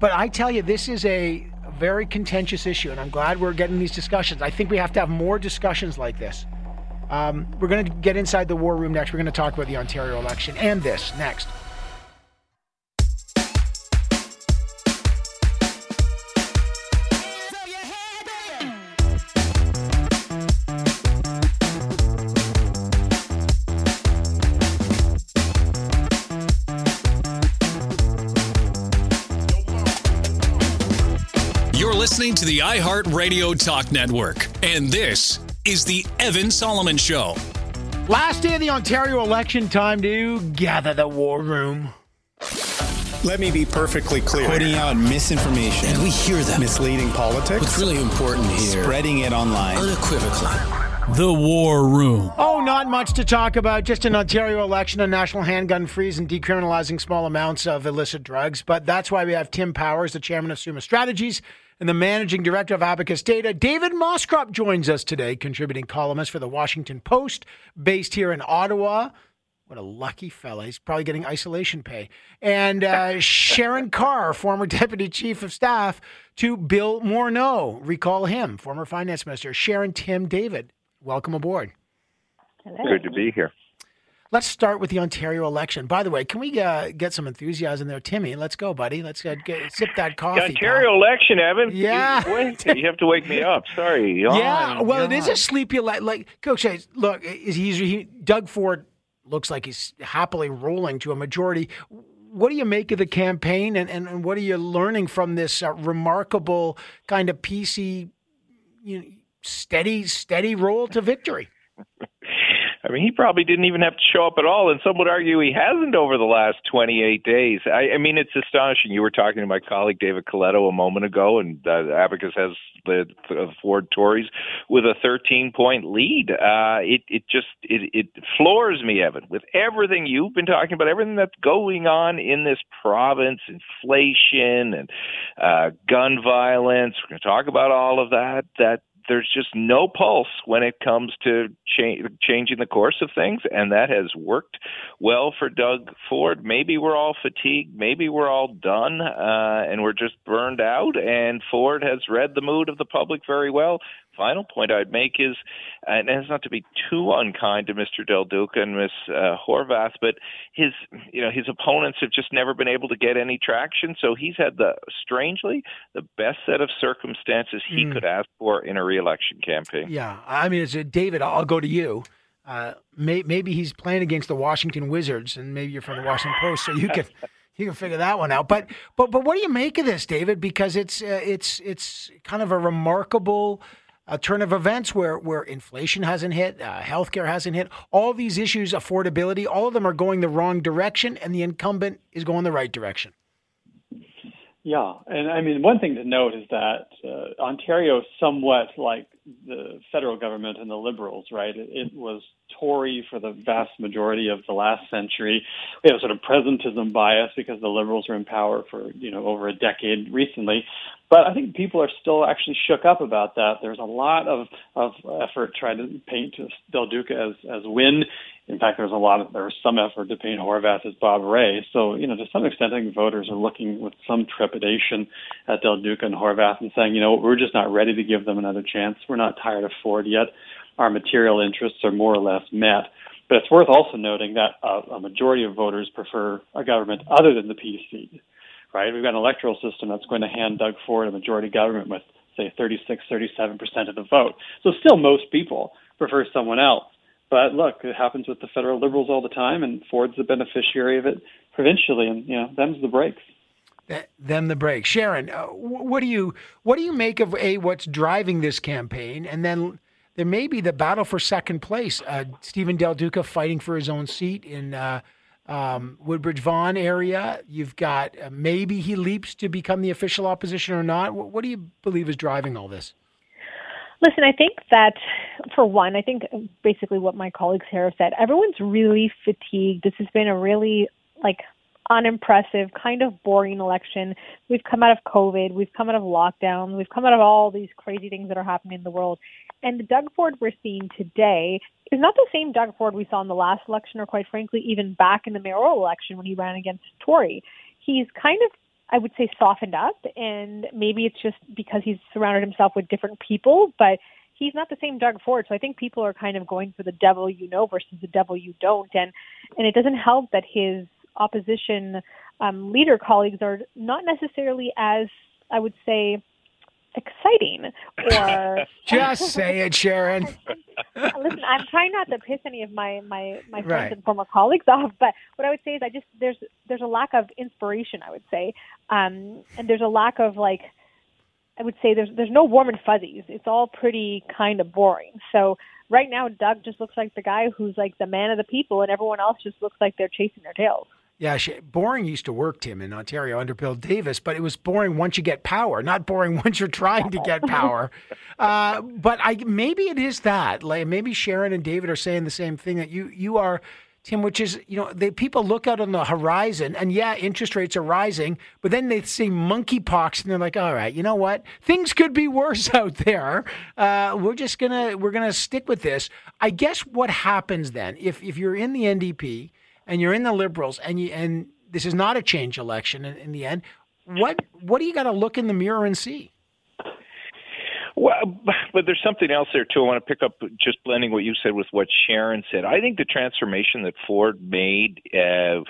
But I tell you, this is a very contentious issue, and I'm glad we're getting these discussions. I think we have to have more discussions like this. Um, we're going to get inside the war room next. We're going to talk about the Ontario election and this next. listening to the iHeartRadio Talk Network, and this is the Evan Solomon Show. Last day of the Ontario election, time to gather the war room. Let me be perfectly clear. Putting out misinformation. And we hear that. Misleading politics. What's really important here. Spreading it online. Unequivocally The War Room. Oh, not much to talk about. Just an Ontario election, a national handgun freeze, and decriminalizing small amounts of illicit drugs. But that's why we have Tim Powers, the chairman of Summa Strategies and the managing director of Abacus Data. David Moscrop joins us today, contributing columnist for the Washington Post, based here in Ottawa. What a lucky fella. He's probably getting isolation pay. And uh, Sharan Kaur, former deputy chief of staff to Bill Morneau. Recall him, former finance minister. Sharan, Tim, David, welcome aboard. Hello. Good to be here. Let's start with the Ontario election. By the way, can we uh, get some enthusiasm there, Timmy? Let's go, buddy. Let's get, get sip that coffee. The Ontario pal. election, Evan. Yeah, you, wait, you have to wake me up. Sorry. Yawn, yeah, well, yawn. it is a sleepy election. Like Coach look, is he, he Doug Ford looks like he's happily rolling to a majority. What do you make of the campaign, and, and, and what are you learning from this uh, remarkable kind of PC, you know, steady steady roll to victory? I mean, he probably didn't even have to show up at all, and some would argue he hasn't over the last 28 days. I, I mean, it's astonishing. You were talking to my colleague David Coletto a moment ago, and uh, Abacus has the, the Ford Tories with a 13 point lead. Uh, it it just it, it floors me, Evan, with everything you've been talking about, everything that's going on in this province, inflation and uh, gun violence. We're going to talk about all of that. That there's just no pulse when it comes to cha- changing the course of things, and that has worked well for Doug Ford. Maybe we're all fatigued, maybe we're all done, uh, and we're just burned out. And Ford has read the mood of the public very well final point I'd make is, and it's not to be too unkind to Mr. Del Duca and Ms. uh, Horwath, but his, you know, his opponents have just never been able to get any traction. So he's had the, strangely, the best set of circumstances he mm. could ask for in a reelection campaign. Yeah, I mean, it's a, David. I'll go to you. Uh, may, maybe he's playing against the Washington Wizards, and maybe you're from the Washington Post, so you can. you can figure that one out. But but but what do you make of this, David? Because it's uh, it's it's kind of a remarkable a turn of events where where inflation hasn't hit, uh, healthcare hasn't hit. All these issues, affordability, all of them are going the wrong direction, and the incumbent is going the right direction. Yeah, and I mean one thing to note is that uh, Ontario somewhat like the federal government and the Liberals, right? It, it was Tory for the vast majority of the last century. We have a sort of presentism bias because the Liberals were in power for you know over a decade recently, but I think people are still actually shook up about that. There's a lot of, of effort trying to paint Del Duca as, as Wynne. In fact, there's a lot of, there was some effort to paint Horwath as Bob Rae. So, you know, to some extent, I think voters are looking with some trepidation at Del Duca and Horwath and saying, you know, we're just not ready to give them another chance. We're not tired of Ford yet. Our material interests are more or less met. But it's worth also noting that a, a majority of voters prefer a government other than the PC right? We've got an electoral system that's going to hand Doug Ford a majority government with, say, 36, 37% of the vote. So still most people prefer someone else. But look, it happens with the federal liberals all the time, and Ford's the beneficiary of it provincially, and you know, them's the breaks. Them the break. Sharan, uh, what do you what do you make of a what's driving this campaign, and then there may be the battle for second place. Uh, Stephen Del Duca fighting for his own seat in uh, um, Woodbridge Vaughan area. You've got uh, maybe he leaps to become the official opposition or not. What, what do you believe is driving all this? Listen, I think that for one, I think basically what my colleagues here have said, everyone's really fatigued. This has been a really like unimpressive, kind of boring election. We've come out of COVID, we've come out of lockdowns, we've come out of all these crazy things that are happening in the world. And the Doug Ford we're seeing today is not the same Doug Ford we saw in the last election, or quite frankly, even back in the mayoral election when he ran against Tory. He's kind of, I would say, softened up, and maybe it's just because he's surrounded himself with different people, but he's not the same Doug Ford. So I think people are kind of going for the devil you know versus the devil you don't, and and it doesn't help that his opposition um, leader colleagues are not necessarily as I would say exciting or just say it sharon. Listen i'm trying not to piss any of my my my friends right. and former colleagues off but what i would say is i just there's there's a lack of inspiration i would say. Um and there's a lack of like i would say there's there's no warm and fuzzies. It's all pretty kind of boring. So right now doug just looks like the guy who's like the man of the people and everyone else just looks like they're chasing their tails Yeah, she, boring used to work, Tim, in Ontario under Bill Davis, but it was boring once you get power, not boring once you're trying to get power. uh, but I maybe it is that. Like maybe Sharan and David are saying the same thing that you you are. Tim, which is, you know, they, people look out on the horizon and yeah, interest rates are rising, but then they see monkeypox and they're like, all right, you know what? Things could be worse out there. Uh, we're just gonna we're gonna stick with this. I guess what happens then if if you're in the NDP and you're in the Liberals and you and this is not a change election in, in the end, what what do you got to look in the mirror and see? Well, but there's something else there too. I want to pick up just blending what you said with what Sharan said. I think the transformation that Ford made uh,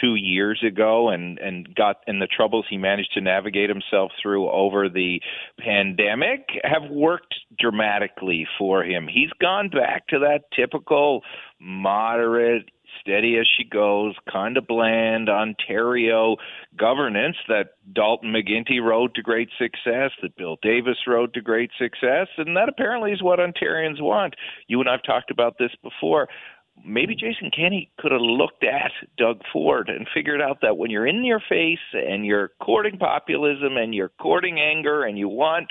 two years ago and and got and the troubles he managed to navigate himself through over the pandemic have worked dramatically for him. He's gone back to that typical moderate steady as she goes, kind of bland Ontario governance that Dalton McGuinty rode to great success, that Bill Davis rode to great success, and that apparently is what Ontarians want. You and I've talked about this before. Maybe Jason Kenney could have looked at Doug Ford and figured out that when you're in your face and you're courting populism and you're courting anger and you want,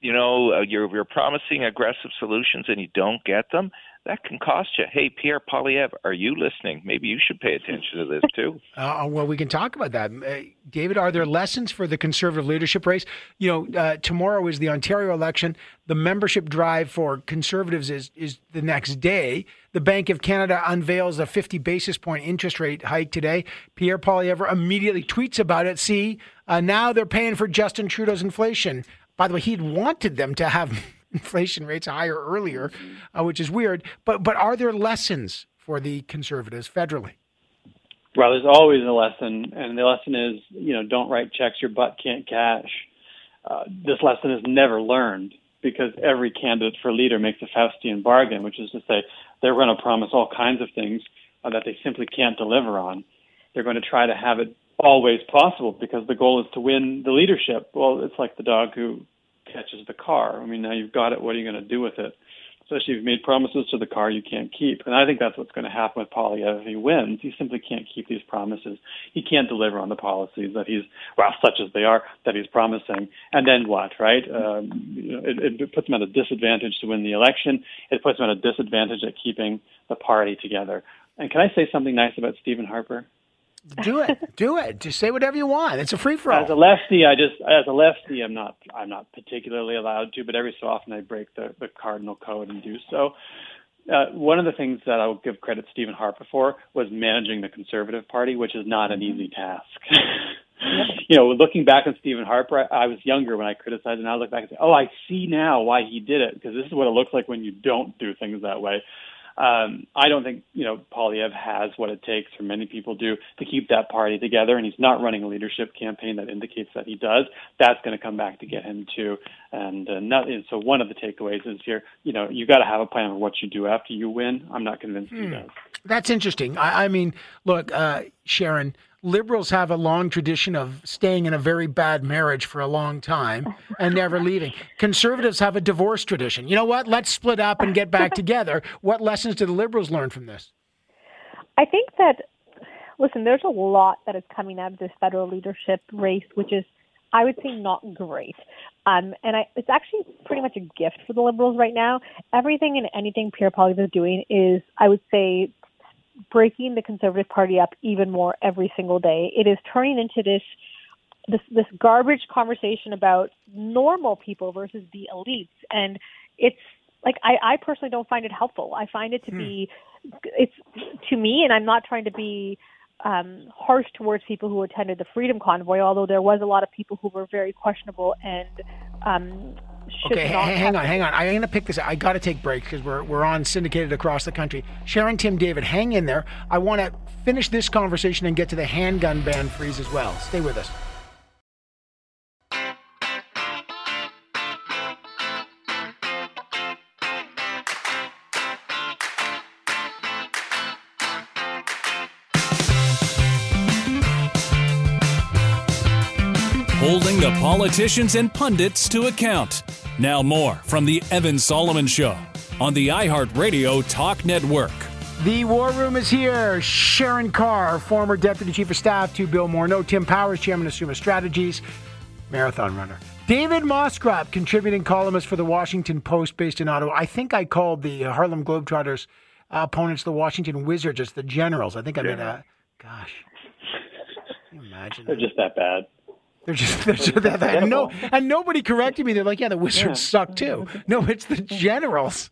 you know, uh, you're, you're promising aggressive solutions and you don't get them, that can cost you. Hey, Pierre Poilievre, are you listening? Maybe you should pay attention to this too. Uh, well, we can talk about that. Uh, David, are there lessons for the Conservative leadership race? You know, uh, tomorrow is the Ontario election. The membership drive for Conservatives is is the next day. The Bank of Canada unveils a 50 basis point interest rate hike today. Pierre Poilievre immediately tweets about it. See, uh, now they're paying for Justin Trudeau's inflation. By the way, he'd wanted them to have inflation rates higher earlier, uh, which is weird. But but are there lessons for the conservatives federally? Well, there's always a lesson, and the lesson is you know don't write checks your butt can't cash. Uh, this lesson is never learned because every candidate for leader makes a Faustian bargain, which is to say they're going to promise all kinds of things uh, that they simply can't deliver on. They're going to try to have it always possible because the goal is to win the leadership. Well, it's like the dog who catches the car. I mean, now you've got it. What are you going to do with it? Especially if you've made promises to the car you can't keep. And I think that's what's going to happen with Poilievre if he wins. He simply can't keep these promises. He can't deliver on the policies that he's, well, such as they are, that he's promising. And then what, right? Um, you know, it, it puts him at a disadvantage to win the election. It puts him at a disadvantage at keeping the party together. And can I say something nice about Stephen Harper? Do it. Do it. Just say whatever you want. It's a free for all. As a lefty, I just as a lefty, I'm not I'm not particularly allowed to, but every so often I break the the cardinal code and do so. Uh, one of the things that I will give credit to Stephen Harper for was managing the Conservative Party, which is not an easy task. you know, looking back on Stephen Harper, I, I was younger when I criticized, and I look back and say, "Oh, I see now why he did it," because this is what it looks like when you don't do things that way. Um, I don't think you know Poilievre has what it takes, or many people do, to keep that party together. And he's not running a leadership campaign that indicates that he does. That's going to come back to get him too. And, uh, not, and so one of the takeaways is here, you know, you got to have a plan for what you do after you win. I'm not convinced hmm. he does. That's interesting. I, I mean, look, uh, Sharan liberals have a long tradition of staying in a very bad marriage for a long time and never leaving. Conservatives have a divorce tradition. You know what? Let's split up and get back together. What lessons do the liberals learn from this? I think that, listen, there's a lot that is coming out of this federal leadership race, which is, I would say, not great. Um, and I, it's actually pretty much a gift for the liberals right now. Everything and anything Pierre Poilievre is doing is, I would say, breaking the Conservative Party up even more every single day. It is turning into this this this garbage conversation about normal people versus the elites, and it's like I, I personally don't find it helpful. I find it to hmm. be it's to me, and I'm not trying to be um, harsh towards people who attended the Freedom Convoy, although there was a lot of people who were very questionable and um, okay, hang on, hang on. I'm going to pick this. Up. I got to take break because we're we're on syndicated across the country. Sharan, Tim, David, hang in there. I want to finish this conversation and get to the handgun ban freeze as well. Stay with us. The politicians and pundits to account. Now, more from The Evan Solomon Show on the iHeartRadio Talk Network. The War Room is here. Sharan Kaur, former Deputy Chief of Staff to Bill Morneau. Tim Powers, Chairman of Summa Strategies, marathon runner. David Moscrop, contributing columnist for the Washington Post based in Ottawa. I think I called the Harlem Globetrotters uh, opponents the Washington Wizards as the Generals. I think I made a. Gosh. Can you imagine? They're just that bad. They're just, they're just that bad. And, no, and nobody corrected me. They're like, yeah, the Wizards yeah. suck too. No, it's the Generals.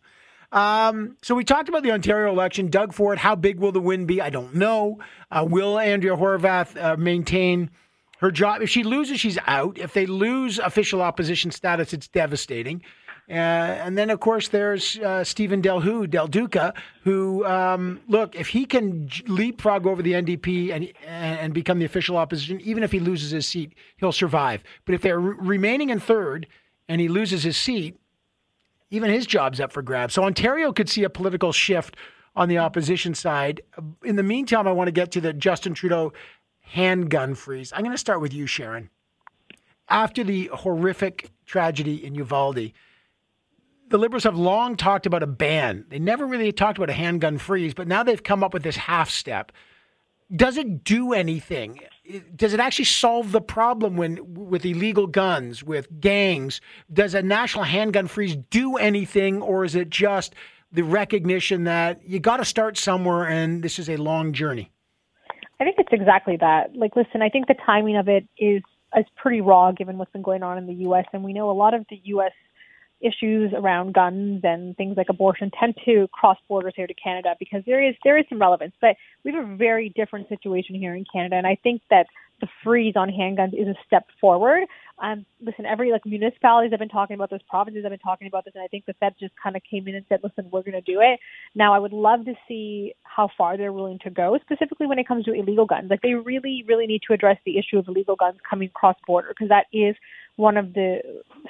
Um, so we talked about the Ontario election. Doug Ford, how big will the win be? I don't know. Uh, will Andrea Horwath uh, maintain her job? If she loses, she's out. If they lose official opposition status, it's devastating. Uh, and then, of course, there's uh, Stephen Del, Who, Del Duca, who, um, look, if he can leapfrog over the NDP and, and become the official opposition, even if he loses his seat, he'll survive. But if they're re- remaining in third and he loses his seat, even his job's up for grabs. So Ontario could see a political shift on the opposition side. In the meantime, I want to get to the Justin Trudeau handgun freeze. I'm going to start with you, Sharan. After the horrific tragedy in Uvalde, the Liberals have long talked about a ban. They never really talked about a handgun freeze, but now they've come up with this half step. Does it do anything? does it actually solve the problem when with illegal guns, with gangs? Does a national handgun freeze do anything, or is it just the recognition that you got to start somewhere, and this is a long journey? I think it's exactly that. Like, listen, I think the timing of it is is pretty raw given what's been going on in the U.S. and we know a lot of the U.S issues around guns and things like abortion tend to cross borders here to Canada because there is there is some relevance. But we have a very different situation here in Canada, and I think that the freeze on handguns is a step forward. Um, listen, every like municipalities have been talking about this, provinces have been talking about this, and I think the Fed just kind of came in and said, "Listen, we're going to do it." Now, I would love to see how far they're willing to go, specifically when it comes to illegal guns. Like they really, really need to address the issue of illegal guns coming cross border because that is one of the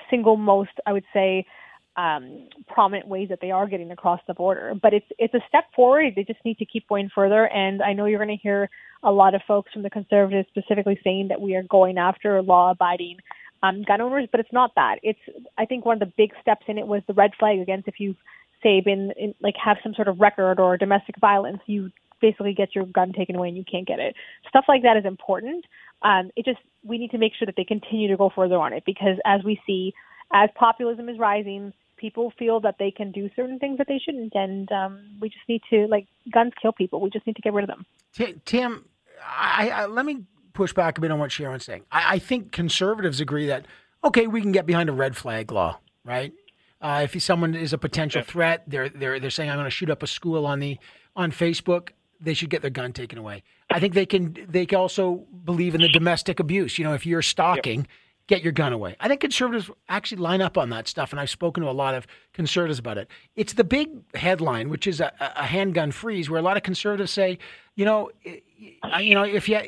single most, I would say, um, prominent ways that they are getting across the border. But it's it's a step forward. They just need to keep going further. And I know you're going to hear a lot of folks from the conservatives specifically saying that we are going after law-abiding um, gun owners, but it's not that. It's I think one of the big steps in it was the red flag against if you've say been in, like have some sort of record or domestic violence, you basically get your gun taken away and you can't get it. Stuff like that is important. Um, it just we need to make sure that they continue to go further on it because as we see, as populism is rising, people feel that they can do certain things that they shouldn't, and um, we just need to like guns kill people. We just need to get rid of them. Tim, I, I, let me push back a bit on what Sharan's saying. I, I, think conservatives agree that okay, we can get behind a red flag law, right? Uh, if someone is a potential threat, they're they're they're saying I'm going to shoot up a school on the on Facebook. They should get their gun taken away. I think they can. They can also believe in the domestic abuse. You know, if you're stalking. Yep get your gun away. I think conservatives actually line up on that stuff, and I've spoken to a lot of conservatives about it. It's the big headline, which is a, a handgun freeze, where a lot of conservatives say, you know, you know, if you,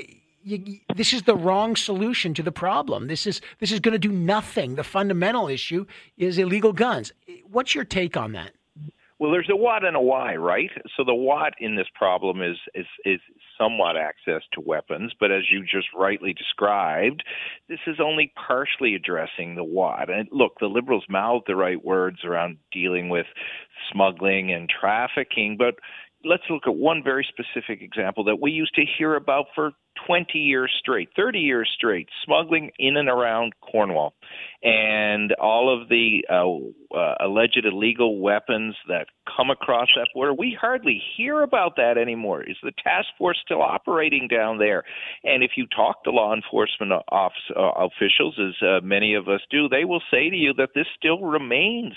you, this is the wrong solution to the problem. This is this is going to do nothing. The fundamental issue is illegal guns. What's your take on that? Well, there's a what and a why, right? So the what in this problem is is is somewhat access to weapons, but as you just rightly described, this is only partially addressing the what. And look, the liberals mouth the right words around dealing with smuggling and trafficking, but let's look at one very specific example that we used to hear about for 20 years straight, 30 years straight, smuggling in and around Cornwall, and all of the uh, uh, alleged illegal weapons that come across that border. We hardly hear about that anymore. Is the task force still operating down there? And if you talk to law enforcement office, uh, officials, as uh, many of us do, they will say to you that this still remains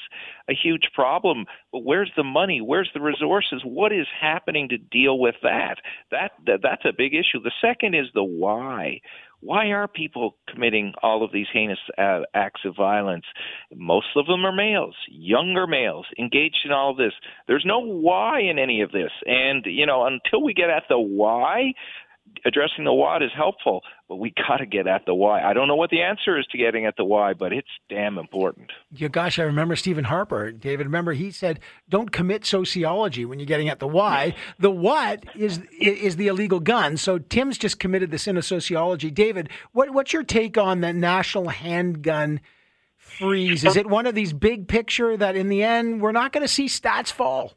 a huge problem. But where's the money? Where's the resources? What is happening to deal with that? That, that that's a big issue. The second is the why. Why are people committing all of these heinous uh, acts of violence? Most of them are males, younger males, engaged in all this. There's no why in any of this. And, you know, until we get at the why, addressing the what is helpful, but we got to get at the why. I don't know what the answer is to getting at the why, but it's damn important. Yeah, gosh, I remember Stephen Harper, David. Remember, he said, "Don't commit sociology when you're getting at the why. The what is is the illegal gun." So Tim's just committed the sin of sociology. David, what what's your take on the national handgun? freeze? Is it one of these big picture that in the end we're not going to see stats fall?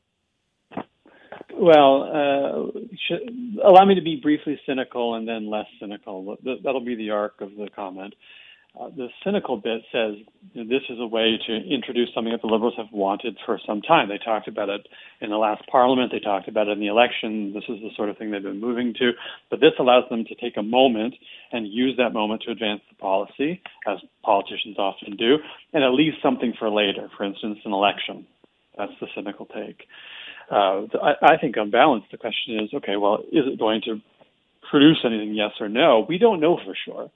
Well, uh, allow me to be briefly cynical and then less cynical. That'll be the arc of the comment. Uh, the cynical bit says you know, this is a way to introduce something that the Liberals have wanted for some time. They talked about it in the last Parliament. They talked about it in the election. This is the sort of thing they've been moving to. But this allows them to take a moment and use that moment to advance the policy, as politicians often do, and at least something for later. For instance, an election. That's the cynical take. Uh, I, I think on balance, the question is, okay, well, is it going to produce anything, yes or no? We don't know for sure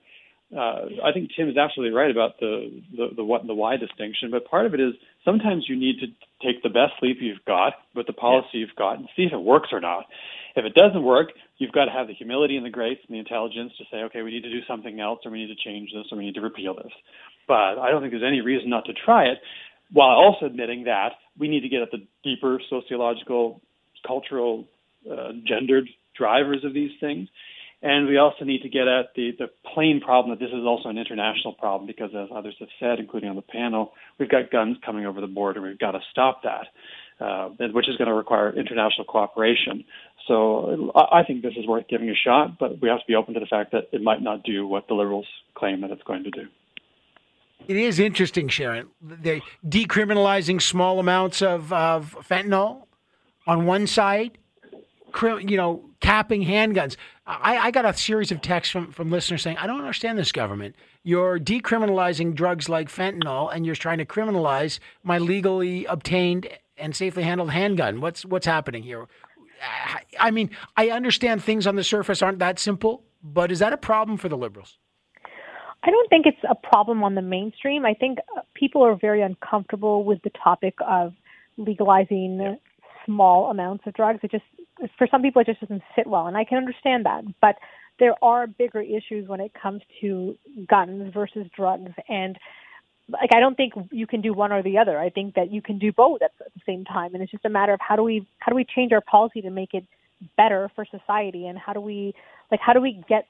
uh, I think Tim is absolutely right about the, the the what and the why distinction. But part of it is sometimes you need to take the best leap you've got with the policy yeah. you've got and see if it works or not. If it doesn't work, you've got to have the humility and the grace and the intelligence to say, okay, we need to do something else, or we need to change this, or we need to repeal this. But I don't think there's any reason not to try it, while also admitting that we need to get at the deeper sociological, cultural, uh, gendered drivers of these things and we also need to get at the, the plain problem that this is also an international problem because, as others have said, including on the panel, we've got guns coming over the border. And we've got to stop that, uh, which is going to require international cooperation. So I think this is worth giving a shot, but we have to be open to the fact that it might not do what the Liberals claim that it's going to do. It is interesting, Sharan. They decriminalizing small amounts of, of fentanyl on one side, you know, capping handguns. I, I, got a series of texts from, from listeners saying, I don't understand this government. You're decriminalizing drugs like fentanyl and you're trying to criminalize my legally obtained and safely handled handgun. What's what's happening here? I mean, I understand things on the surface aren't that simple, but is that a problem for the liberals? I don't think it's a problem on the mainstream. I think uh, people are very uncomfortable with the topic of legalizing small amounts of drugs. It just for some people it just doesn't sit well, and I can understand that. But there are bigger issues when it comes to guns versus drugs, and like I don't think you can do one or the other. I think that you can do both at the same time, and it's just a matter of how do we how do we change our policy to make it better for society, and how do we like how do we get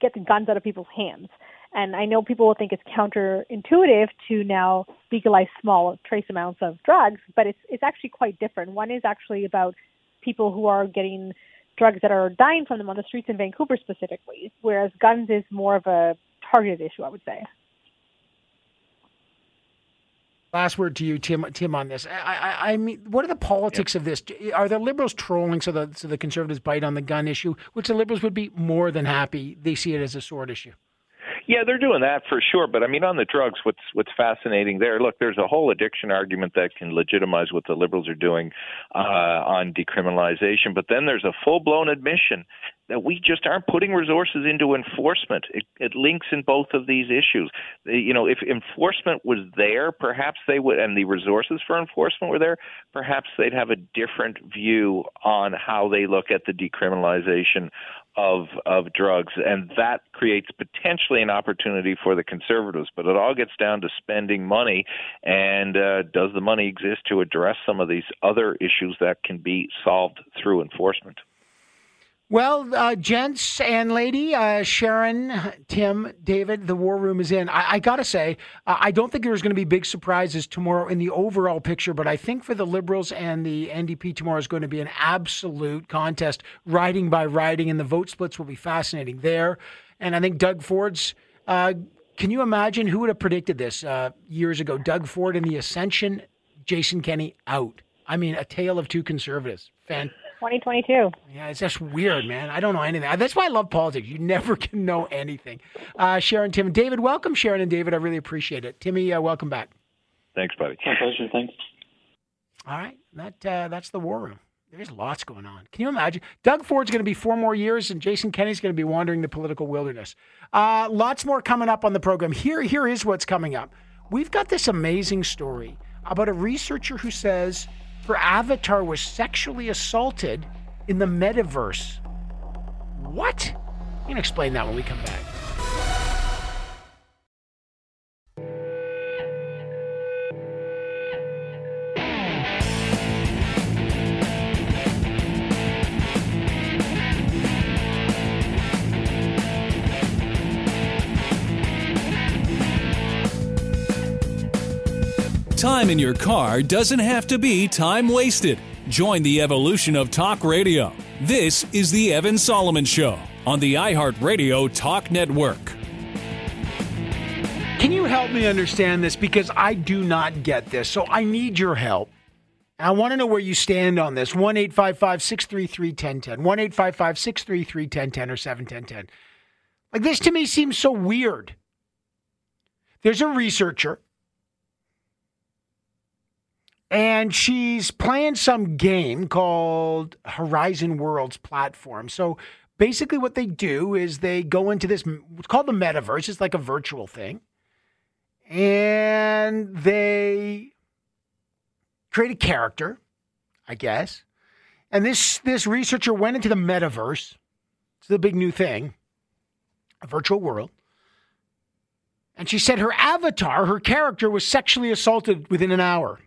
get the guns out of people's hands. And I know people will think it's counterintuitive to now legalize small trace amounts of drugs, but it's it's actually quite different. One is actually about people who are getting drugs that are dying from them on the streets in Vancouver specifically, whereas guns is more of a targeted issue, I would say. Last word to you, Tim. Tim, on this. I, I, I mean, what are the politics yep. of this? Are the liberals trolling so the so the conservatives bite on the gun issue, which the liberals would be more than happy? They see it as a sword issue. Yeah, they're doing that for sure. But I mean, on the drugs, what's what's fascinating there? Look, there's a whole addiction argument that can legitimize what the liberals are doing uh, on decriminalization. But then there's a full blown admission that we just aren't putting resources into enforcement. It, it links in both of these issues. You know, if enforcement was there, perhaps they would, and the resources for enforcement were there, perhaps they'd have a different view on how they look at the decriminalization of of drugs, and that creates potentially an opportunity for the conservatives. But it all gets down to spending money, and uh, does the money exist to address some of these other issues that can be solved through enforcement? Well, uh, gents and lady, uh, Sharan, Tim, David, the war room is in. I, I got to say, uh, I don't think there's going to be big surprises tomorrow in the overall picture, but I think for the Liberals and the NDP tomorrow is going to be an absolute contest, riding by riding, and the vote splits will be fascinating there. And I think Doug Ford's. Uh, can you imagine who would have predicted this uh, years ago? Doug Ford in the Ascension, Jason Kenney out. I mean, a tale of two conservatives. Fantastic 2022. Yeah, it's just weird, man. I don't know anything. That's why I love politics. You never can know anything. Uh, Sharan, Tim, and David, welcome, Sharan and David. I really appreciate it. Timmy, uh, welcome back. Thanks, buddy. My pleasure. Thanks. All right, that uh, that's the war room. There's lots going on. Can you imagine? Doug Ford's going to be four more years, and Jason Kenney's going to be wandering the political wilderness. Uh, lots more coming up on the program. Here, here is what's coming up. We've got this amazing story about a researcher who says her avatar was sexually assaulted in the metaverse. What? You can explain that when we come back. Time in your car doesn't have to be time wasted. Join the evolution of talk radio. This is The Evan Solomon Show on the iHeartRadio Talk Network. Can you help me understand this? Because I do not get this. So I need your help. I want to know where you stand on this. 1 633 1010. 1 633 1010 or 71010. Like this to me seems so weird. There's a researcher and she's playing some game called Horizon Worlds platform. So basically, what they do is they go into this, it's called the metaverse, it's like a virtual thing, and they create a character, I guess. And this this researcher went into the metaverse. It's the big new thing, a virtual world. And she said her avatar, her character, was sexually assaulted within an hour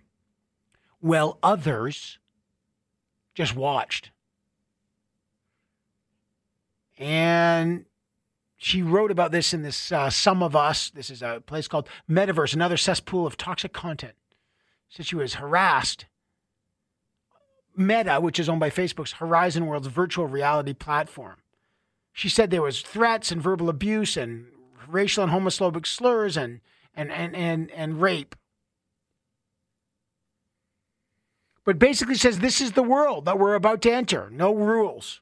while others just watched. And she wrote about this in this uh, Some of Us. This is a place called Metaverse, another cesspool of toxic content. Said she was harassed. Meta, which is owned by Facebook's Horizon Worlds virtual reality platform. She said there was threats and verbal abuse and racial and homophobic slurs and and and and, and rape but basically says this is the world that we're about to enter. No rules.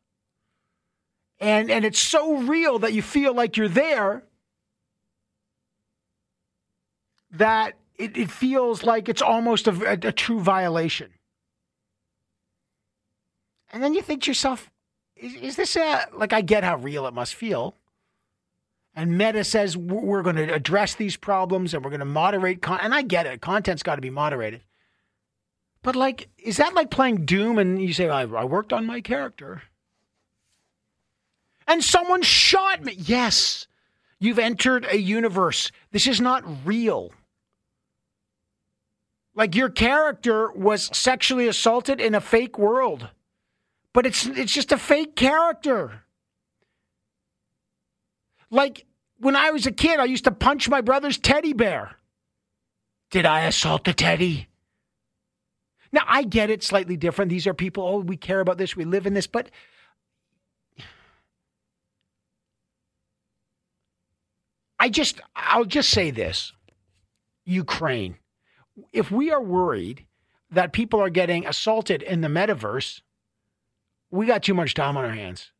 And and it's so real that you feel like you're there that it, it feels like it's almost a, a, a true violation. And then you think to yourself, is, is this a, like, I get how real it must feel. And Meta says we're going to address these problems and we're going to moderate. Con- and I get it. Content's got to be moderated. But like, is that like playing Doom and you say, I, I worked on my character? And someone shot me. Yes, you've entered a universe. This is not real. Like your character was sexually assaulted in a fake world. But it's it's just a fake character. Like when I was a kid, I used to punch my brother's teddy bear. Did I assault the teddy? Now, I get it slightly different. These are people, oh, we care about this, we live in this, but I just, I'll just say this Ukraine. If we are worried that people are getting assaulted in the metaverse, we got too much time on our hands.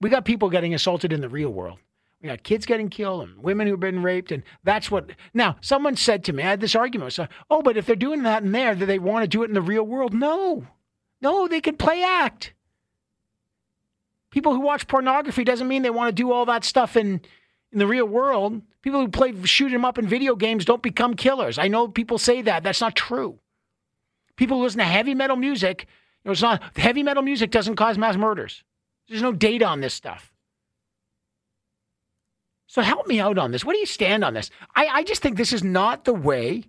We got people getting assaulted in the real world. We got kids getting killed and women who've been raped, and that's what. Now, someone said to me, I had this argument. So, oh, but if they're doing that in there, do they want to do it in the real world? No, no, they can play act. People who watch pornography doesn't mean they want to do all that stuff in in the real world. People who play shoot 'em up in video games don't become killers. I know people say that. That's not true. People who listen to heavy metal music, you know, it's not heavy metal music doesn't cause mass murders. There's no data on this stuff. So help me out on this. What do you stand on this? I, I just think this is not the way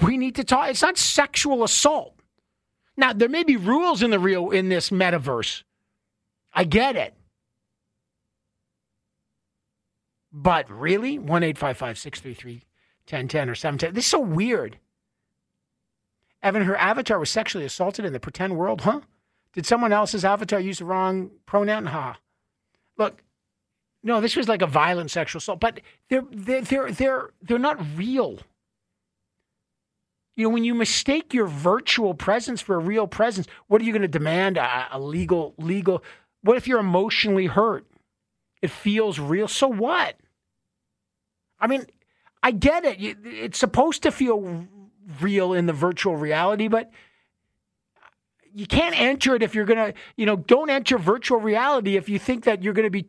we need to talk. It's not sexual assault. Now, there may be rules in the real in this metaverse. I get it. But really? 1 633 1010 or 710. This is so weird. Evan, her avatar was sexually assaulted in the pretend world, huh? Did someone else's avatar use the wrong pronoun? Ha. Look, no, this was like a violent sexual assault, but they're they're they're they're they're not real. You know, when you mistake your virtual presence for a real presence, what are you going to demand? A, a legal legal. What if you're emotionally hurt? It feels real. So what? I mean, I get it. It's supposed to feel real in the virtual reality, but you can't enter it if you're to, you know, don't enter virtual reality if you think that you're to be.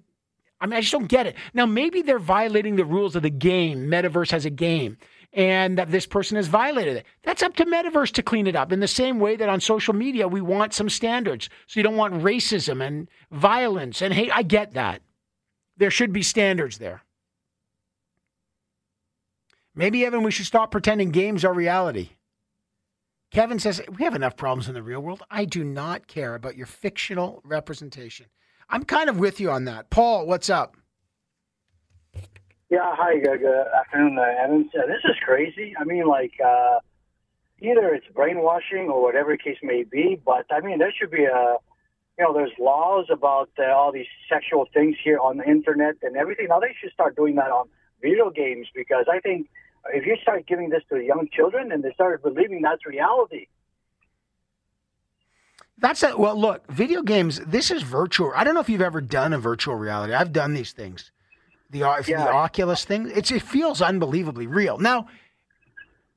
I mean, I just don't get it. Now, maybe they're violating the rules of the game. Metaverse has a game, and that this person has violated it. That's up to Metaverse to clean it up in the same way that on social media, we want some standards. So you don't want racism and violence and hate. I get that. There should be standards there. Maybe, Evan, we should stop pretending games are reality. Kevin says, We have enough problems in the real world. I do not care about your fictional representation. I'm kind of with you on that. Paul, what's up? Yeah, hi, good afternoon, uh, Evans. Uh, this is crazy. I mean, like, uh, either it's brainwashing or whatever case may be. But I mean, there should be a, you know, there's laws about uh, all these sexual things here on the internet and everything. Now they should start doing that on video games because I think if you start giving this to young children and they start believing that's reality. That's a well. Look, video games. This is virtual. I don't know if you've ever done a virtual reality. I've done these things. The, uh, yeah. the Oculus thing. It's it feels unbelievably real. Now,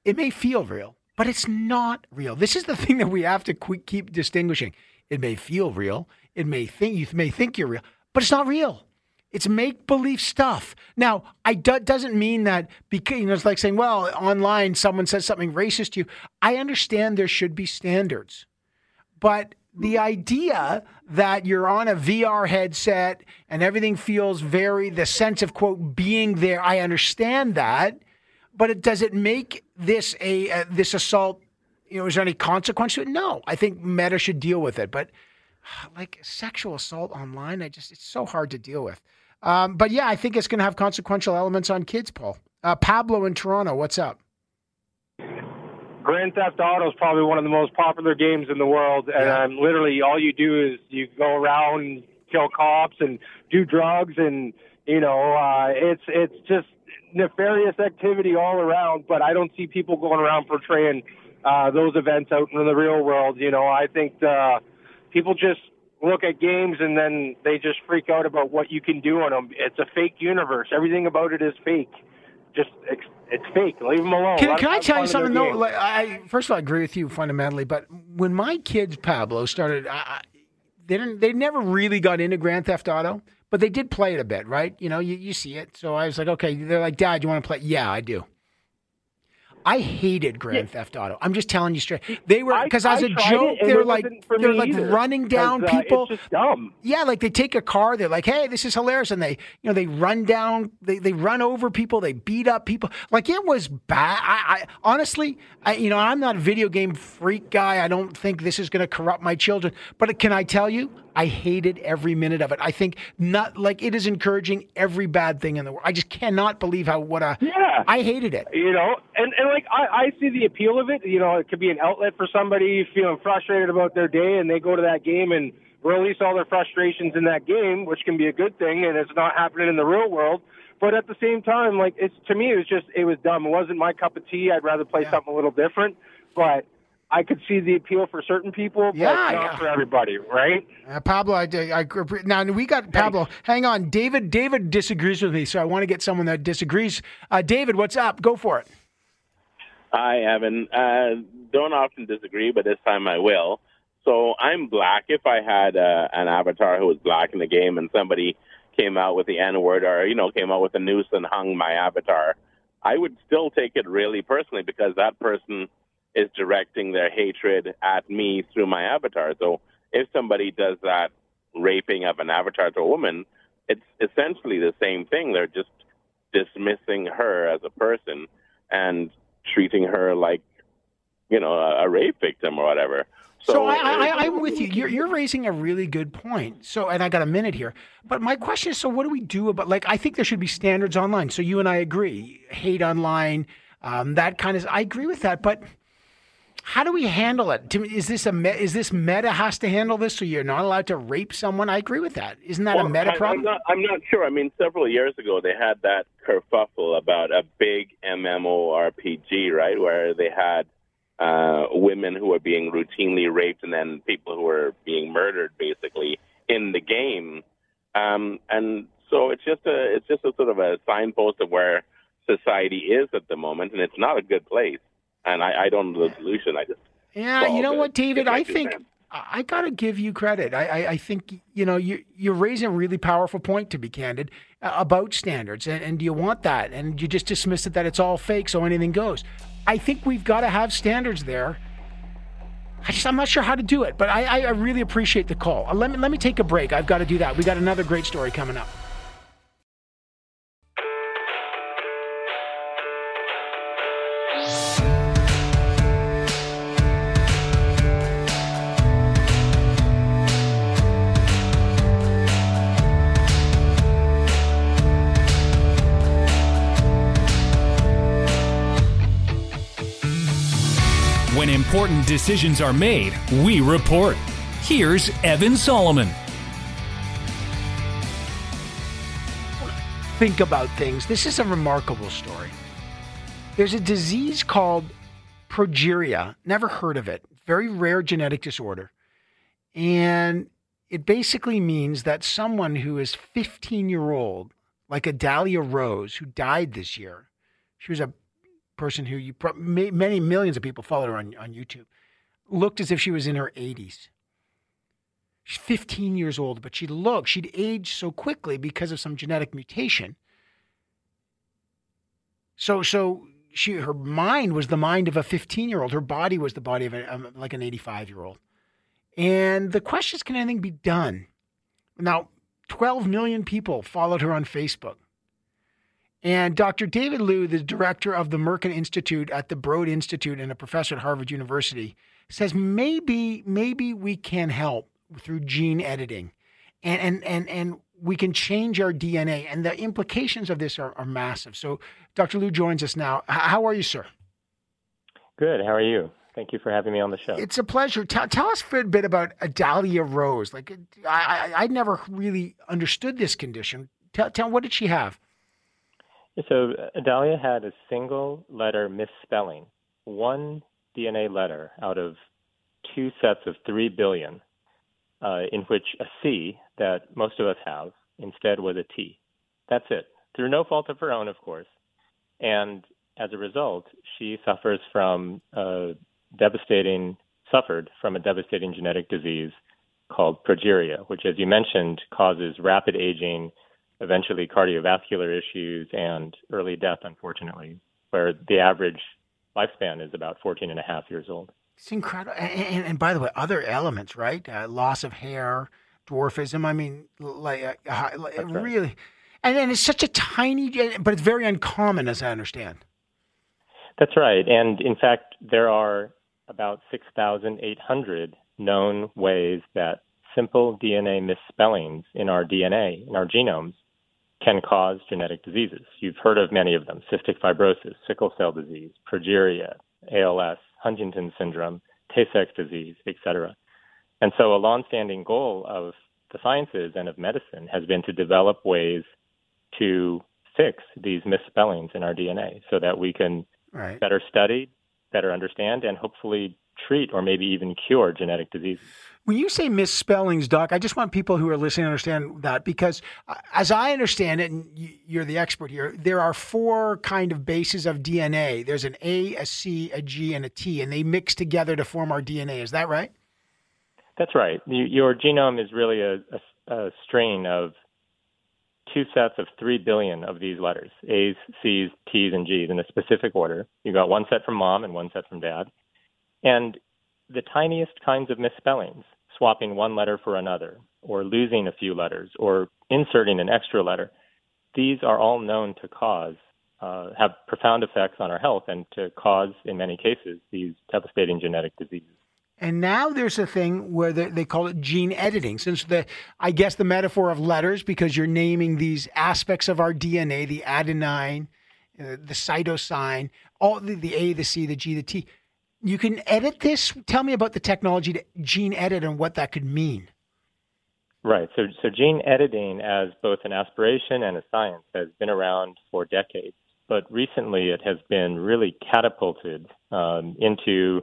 it may feel real, but it's not real. This is the thing that we have to keep distinguishing. It may feel real. It may think you may think you're real, but it's not real. It's make believe stuff. Now, I do, doesn't mean that because you know it's like saying, well, online someone says something racist to you. I understand there should be standards, but the idea that you're on a VR headset and everything feels very the sense of quote being there. I understand that, but it does it make this a uh, this assault? You know, is there any consequence to it? No. I think Meta should deal with it, but like sexual assault online, I just it's so hard to deal with. Um, but yeah, I think it's going to have consequential elements on kids, Paul. Uh, Pablo in Toronto, what's up? Grand Theft Auto is probably one of the most popular games in the world, and yeah. um, literally all you do is you go around, and kill cops, and do drugs, and you know uh, it's it's just nefarious activity all around. But I don't see people going around portraying uh, those events out in the real world. You know, I think uh, people just look at games and then they just freak out about what you can do on them. It's a fake universe. Everything about it is fake. Just it's fake. Leave them alone. Can, can I tell you something though? Like, I first of all I agree with you fundamentally, but when my kids Pablo started, I, they didn't. They never really got into Grand Theft Auto, but they did play it a bit, right? You know, you, you see it. So I was like, okay. They're like, Dad, you want to play? Yeah, I do. I hated Grand yeah. Theft Auto. I'm just telling you straight. They were because as a joke, they're like they're like either. running down uh, people. Dumb. Yeah, like they take a car. They're like, "Hey, this is hilarious," and they you know they run down, they they run over people, they beat up people. Like it was bad. I, I honestly, I, you know, I'm not a video game freak guy. I don't think this is going to corrupt my children. But can I tell you, I hated every minute of it. I think not like it is encouraging every bad thing in the world. I just cannot believe how what a yeah. I hated it. You know, and and like I, I see the appeal of it. You know, it could be an outlet for somebody feeling frustrated about their day, and they go to that game and release all their frustrations in that game, which can be a good thing, and it's not happening in the real world. But at the same time, like it's to me, it was just it was dumb. It wasn't my cup of tea. I'd rather play yeah. something a little different. But I could see the appeal for certain people, yeah, but not yeah. for everybody, right? Uh, Pablo, I, I, now we got Pablo. Hang on, David. David disagrees with me, so I want to get someone that disagrees. Uh, David, what's up? Go for it. Hi, Evan. Uh, don't often disagree, but this time I will. So I'm black. If I had uh, an avatar who was black in the game, and somebody came out with the N word, or you know, came out with a noose and hung my avatar, I would still take it really personally because that person is directing their hatred at me through my avatar. So if somebody does that raping of an avatar to a woman, it's essentially the same thing. They're just dismissing her as a person and treating her like, you know, a, a rape victim or whatever. So, so I, am with you. You're, you're raising a really good point. So, and I got a minute here. But my question is, so what do we do about? Like, I think there should be standards online. So you and I agree. Hate online, um, that kind of. I agree with that. But how do we handle it? Is this a is this meta has to handle this, so you're not allowed to rape someone? I agree with that. Isn't that well, a meta problem? I'm not, I'm not sure. I mean, several years ago they had that kerfuffle about a big MMORPG, right, where they had uh, women who were being routinely raped and then people who were being murdered, basically in the game. Um, and so it's just a it's just a sort of a signpost of where society is at the moment, and it's not a good place and I, I don't know the solution. I just yeah, you know what, David? I think I got to give you credit. I, I, I, think you know you you're raising a really powerful point. To be candid uh, about standards, and, and do you want that? And you just dismiss it that it's all fake, so anything goes. I think we've got to have standards there. I just I'm not sure how to do it, but I, I really appreciate the call. Uh, let me let me take a break. I've got to do that. We got another great story coming up. Important decisions are made, we report. Here's Evan Solomon. Think about things. This is a remarkable story. There's a disease called progeria. Never heard of it. Very rare genetic disorder. And it basically means that someone who is 15 year old, like Adalia Rose, who died this year, she was a person who you many millions of people followed her on, on YouTube, looked as if she was in her 80s. She's 15 years old, but she looked, she'd aged so quickly because of some genetic mutation. So, so she her mind was the mind of a 15 year old. Her body was the body of a, um, like an 85 year old. And the question is, can anything be done? Now, 12 million people followed her on Facebook. And Dr. David Liu, the director of the Merkin Institute at the Broad Institute and a professor at Harvard University, says maybe maybe we can help through gene editing, and and and and we can change our DNA. And the implications of this are, are massive. So Dr. Liu joins us now. How are you, sir? Good. How are you? Thank you for having me on the show. It's a pleasure. Tell, tell us a bit about Adalia Rose. Like, I, I, I never really understood this condition. Tell, tell, what did she have? So, Adalia had a single letter misspelling, one DNA letter out of two sets of three billion, uh, in which a C that most of us have instead was a T. That's it. Through no fault of her own, of course. And as a result, she suffers from a devastating, suffered from a devastating genetic disease called progeria, which, as you mentioned, causes rapid aging, eventually cardiovascular issues, and early death, unfortunately, where the average lifespan is about 14 and a half years old. It's incredible. And, and, and by the way, other elements, right? Uh, loss of hair, dwarfism. I mean, like, uh, like really. Right. And then it's such a tiny, but it's very uncommon, as I understand. That's right. And in fact, there are about 6,800 known ways that simple DNA misspellings in our DNA, in our genomes, can cause genetic diseases. You've heard of many of them cystic fibrosis, sickle cell disease, progeria, ALS, Huntington's syndrome, Tay Sachs disease, etc. And so, a longstanding goal of the sciences and of medicine has been to develop ways to fix these misspellings in our DNA so that we can right. better study, better understand, and hopefully treat or maybe even cure genetic diseases. When you say misspellings, Doc, I just want people who are listening to understand that because, uh, as I understand it, and you're the expert here, there are four kind of bases of DNA. There's an A, a C, a G, and a T, and they mix together to form our DNA. Is that right? That's right. Your genome is really a, a, a strain of two sets of three billion of these letters A's, C's, T's, and G's in a specific order. You got one set from mom and one set from dad. And the tiniest kinds of misspellings, swapping one letter for another, or losing a few letters, or inserting an extra letter, these are all known to cause, uh, have profound effects on our health and to cause, in many cases, these devastating genetic diseases. And now there's a thing where they, they, call it gene editing. Since the, I guess the metaphor of letters, because you're naming these aspects of our DNA, the adenine, uh, the cytosine, all the, the A, the C, the G, the T. You can edit this. Tell me about the technology to gene edit and what that could mean. Right. So, so gene editing, as both an aspiration and a science, has been around for decades. But recently, it has been really catapulted um, into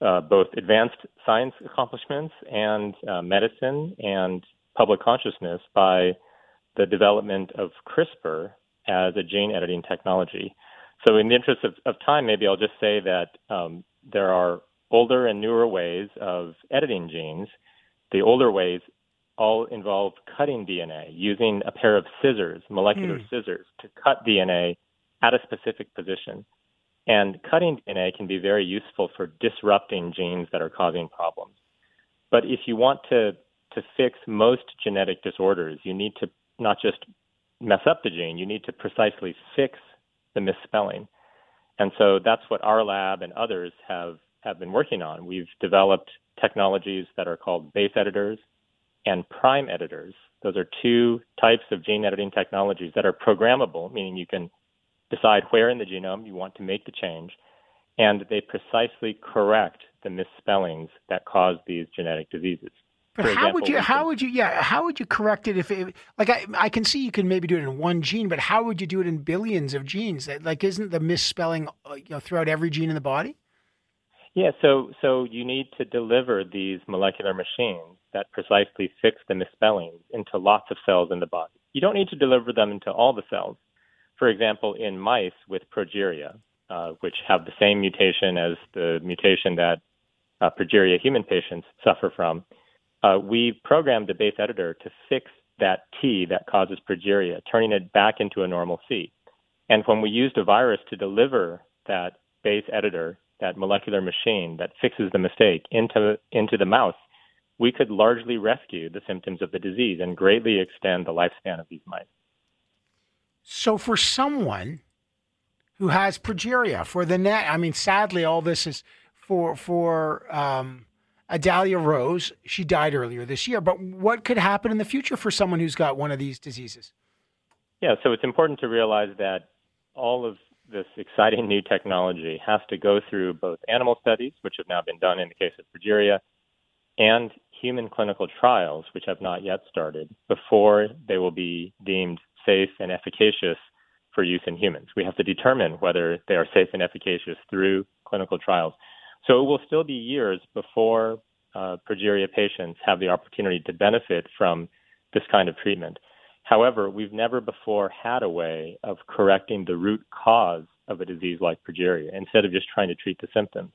uh, both advanced science accomplishments and uh, medicine and public consciousness by the development of CRISPR as a gene editing technology. So, in the interest of, of time, maybe I'll just say that um, there are older and newer ways of editing genes. The older ways all involve cutting DNA using a pair of scissors, molecular mm. scissors, to cut DNA at a specific position. And cutting DNA can be very useful for disrupting genes that are causing problems. But if you want to, to fix most genetic disorders, you need to not just mess up the gene, you need to precisely fix the misspelling. And so that's what our lab and others have, have been working on. We've developed technologies that are called base editors and prime editors. Those are two types of gene editing technologies that are programmable, meaning you can decide where in the genome you want to make the change. and they precisely correct the misspellings that cause these genetic diseases. How example, would you? How would you? Yeah, how would you correct it if it? Like I, I can see you can maybe do it in one gene, but how would you do it in billions of genes? That- Like, isn't the misspelling uh, you know throughout every gene in the body? Yeah, so so you need to deliver these molecular machines that precisely fix the misspellings into lots of cells in the body. You don't need to deliver them into all the cells. For example, in mice with progeria, uh, which have the same mutation as the mutation that uh, progeria human patients suffer from, uh, we programmed a base editor to fix that T that causes progeria, turning it back into a normal C. And when we used a virus to deliver that base editor, that molecular machine that fixes the mistake into into the mouse, we could largely rescue the symptoms of the disease and greatly extend the lifespan of these mice. So for someone who has progeria, for the net, I mean, sadly, all this is for for um, Adalia Rose. She died earlier this year. But what could happen in the future for someone who's got one of these diseases? Yeah, so it's important to realize that all of this exciting new technology has to go through both animal studies, which have now been done in the case of progeria, and human clinical trials, which have not yet started, before they will be deemed safe and efficacious for use in humans. We have to determine whether they are safe and efficacious through clinical trials. So it will still be years before uh, progeria patients have the opportunity to benefit from this kind of treatment. However, we've never before had a way of correcting the root cause of a disease like progeria instead of just trying to treat the symptoms.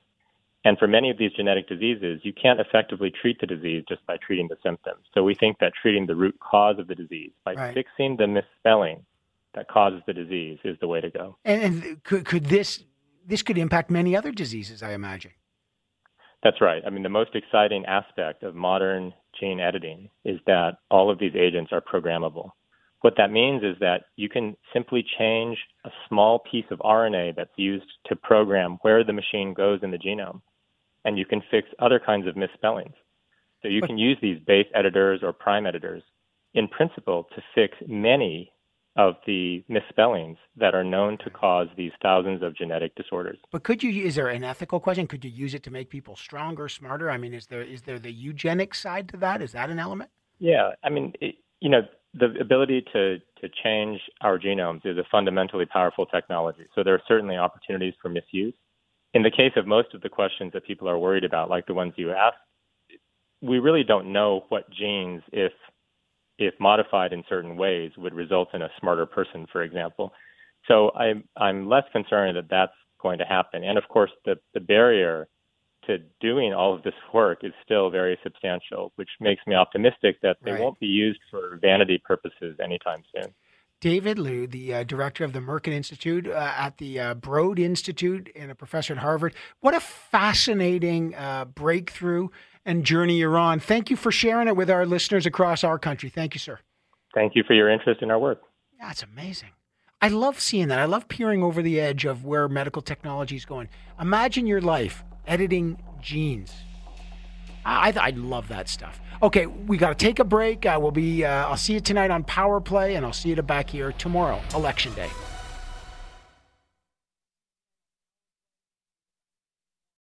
And for many of these genetic diseases, you can't effectively treat the disease just by treating the symptoms. So we think that treating the root cause of the disease by Right. fixing the misspelling that causes the disease is the way to go. And, and could could this this could impact many other diseases? I imagine. That's right. I mean, the most exciting aspect of modern gene editing is that all of these agents are programmable. What that means is that you can simply change a small piece of RNA that's used to program where the machine goes in the genome, and you can fix other kinds of misspellings. So you can use these base editors or prime editors in principle to fix many of the misspellings that are known to cause these thousands of genetic disorders. But could you? Is there an ethical question? Could you use it to make people stronger, smarter? I mean, is there is there the eugenic side to that? Is that an element? Yeah, I mean, it, you know, the ability to to change our genomes is a fundamentally powerful technology. So there are certainly opportunities for misuse. In the case of most of the questions that people are worried about, like the ones you asked, we really don't know what genes, if if modified in certain ways, would result in a smarter person, for example. So I'm I'm less concerned that that's going to happen. And of course, the the barrier to doing all of this work is still very substantial, which makes me optimistic that they Right. won't be used for vanity purposes anytime soon. David Liu, the uh, director of the Merkin Institute uh, at the uh, Broad Institute and a professor at Harvard. What a fascinating uh, breakthrough and journey you're on. Thank you for sharing it with our listeners across our country. Thank you, sir. Thank you for your interest in our work. That's amazing. I love seeing that. I love peering over the edge of where medical technology is going. Imagine your life editing genes. I, I, I love that stuff. Okay, we got to take a break. Uh, we'll be. Uh, I'll see you tonight on Power Play, and I'll see you back here tomorrow, Election Day.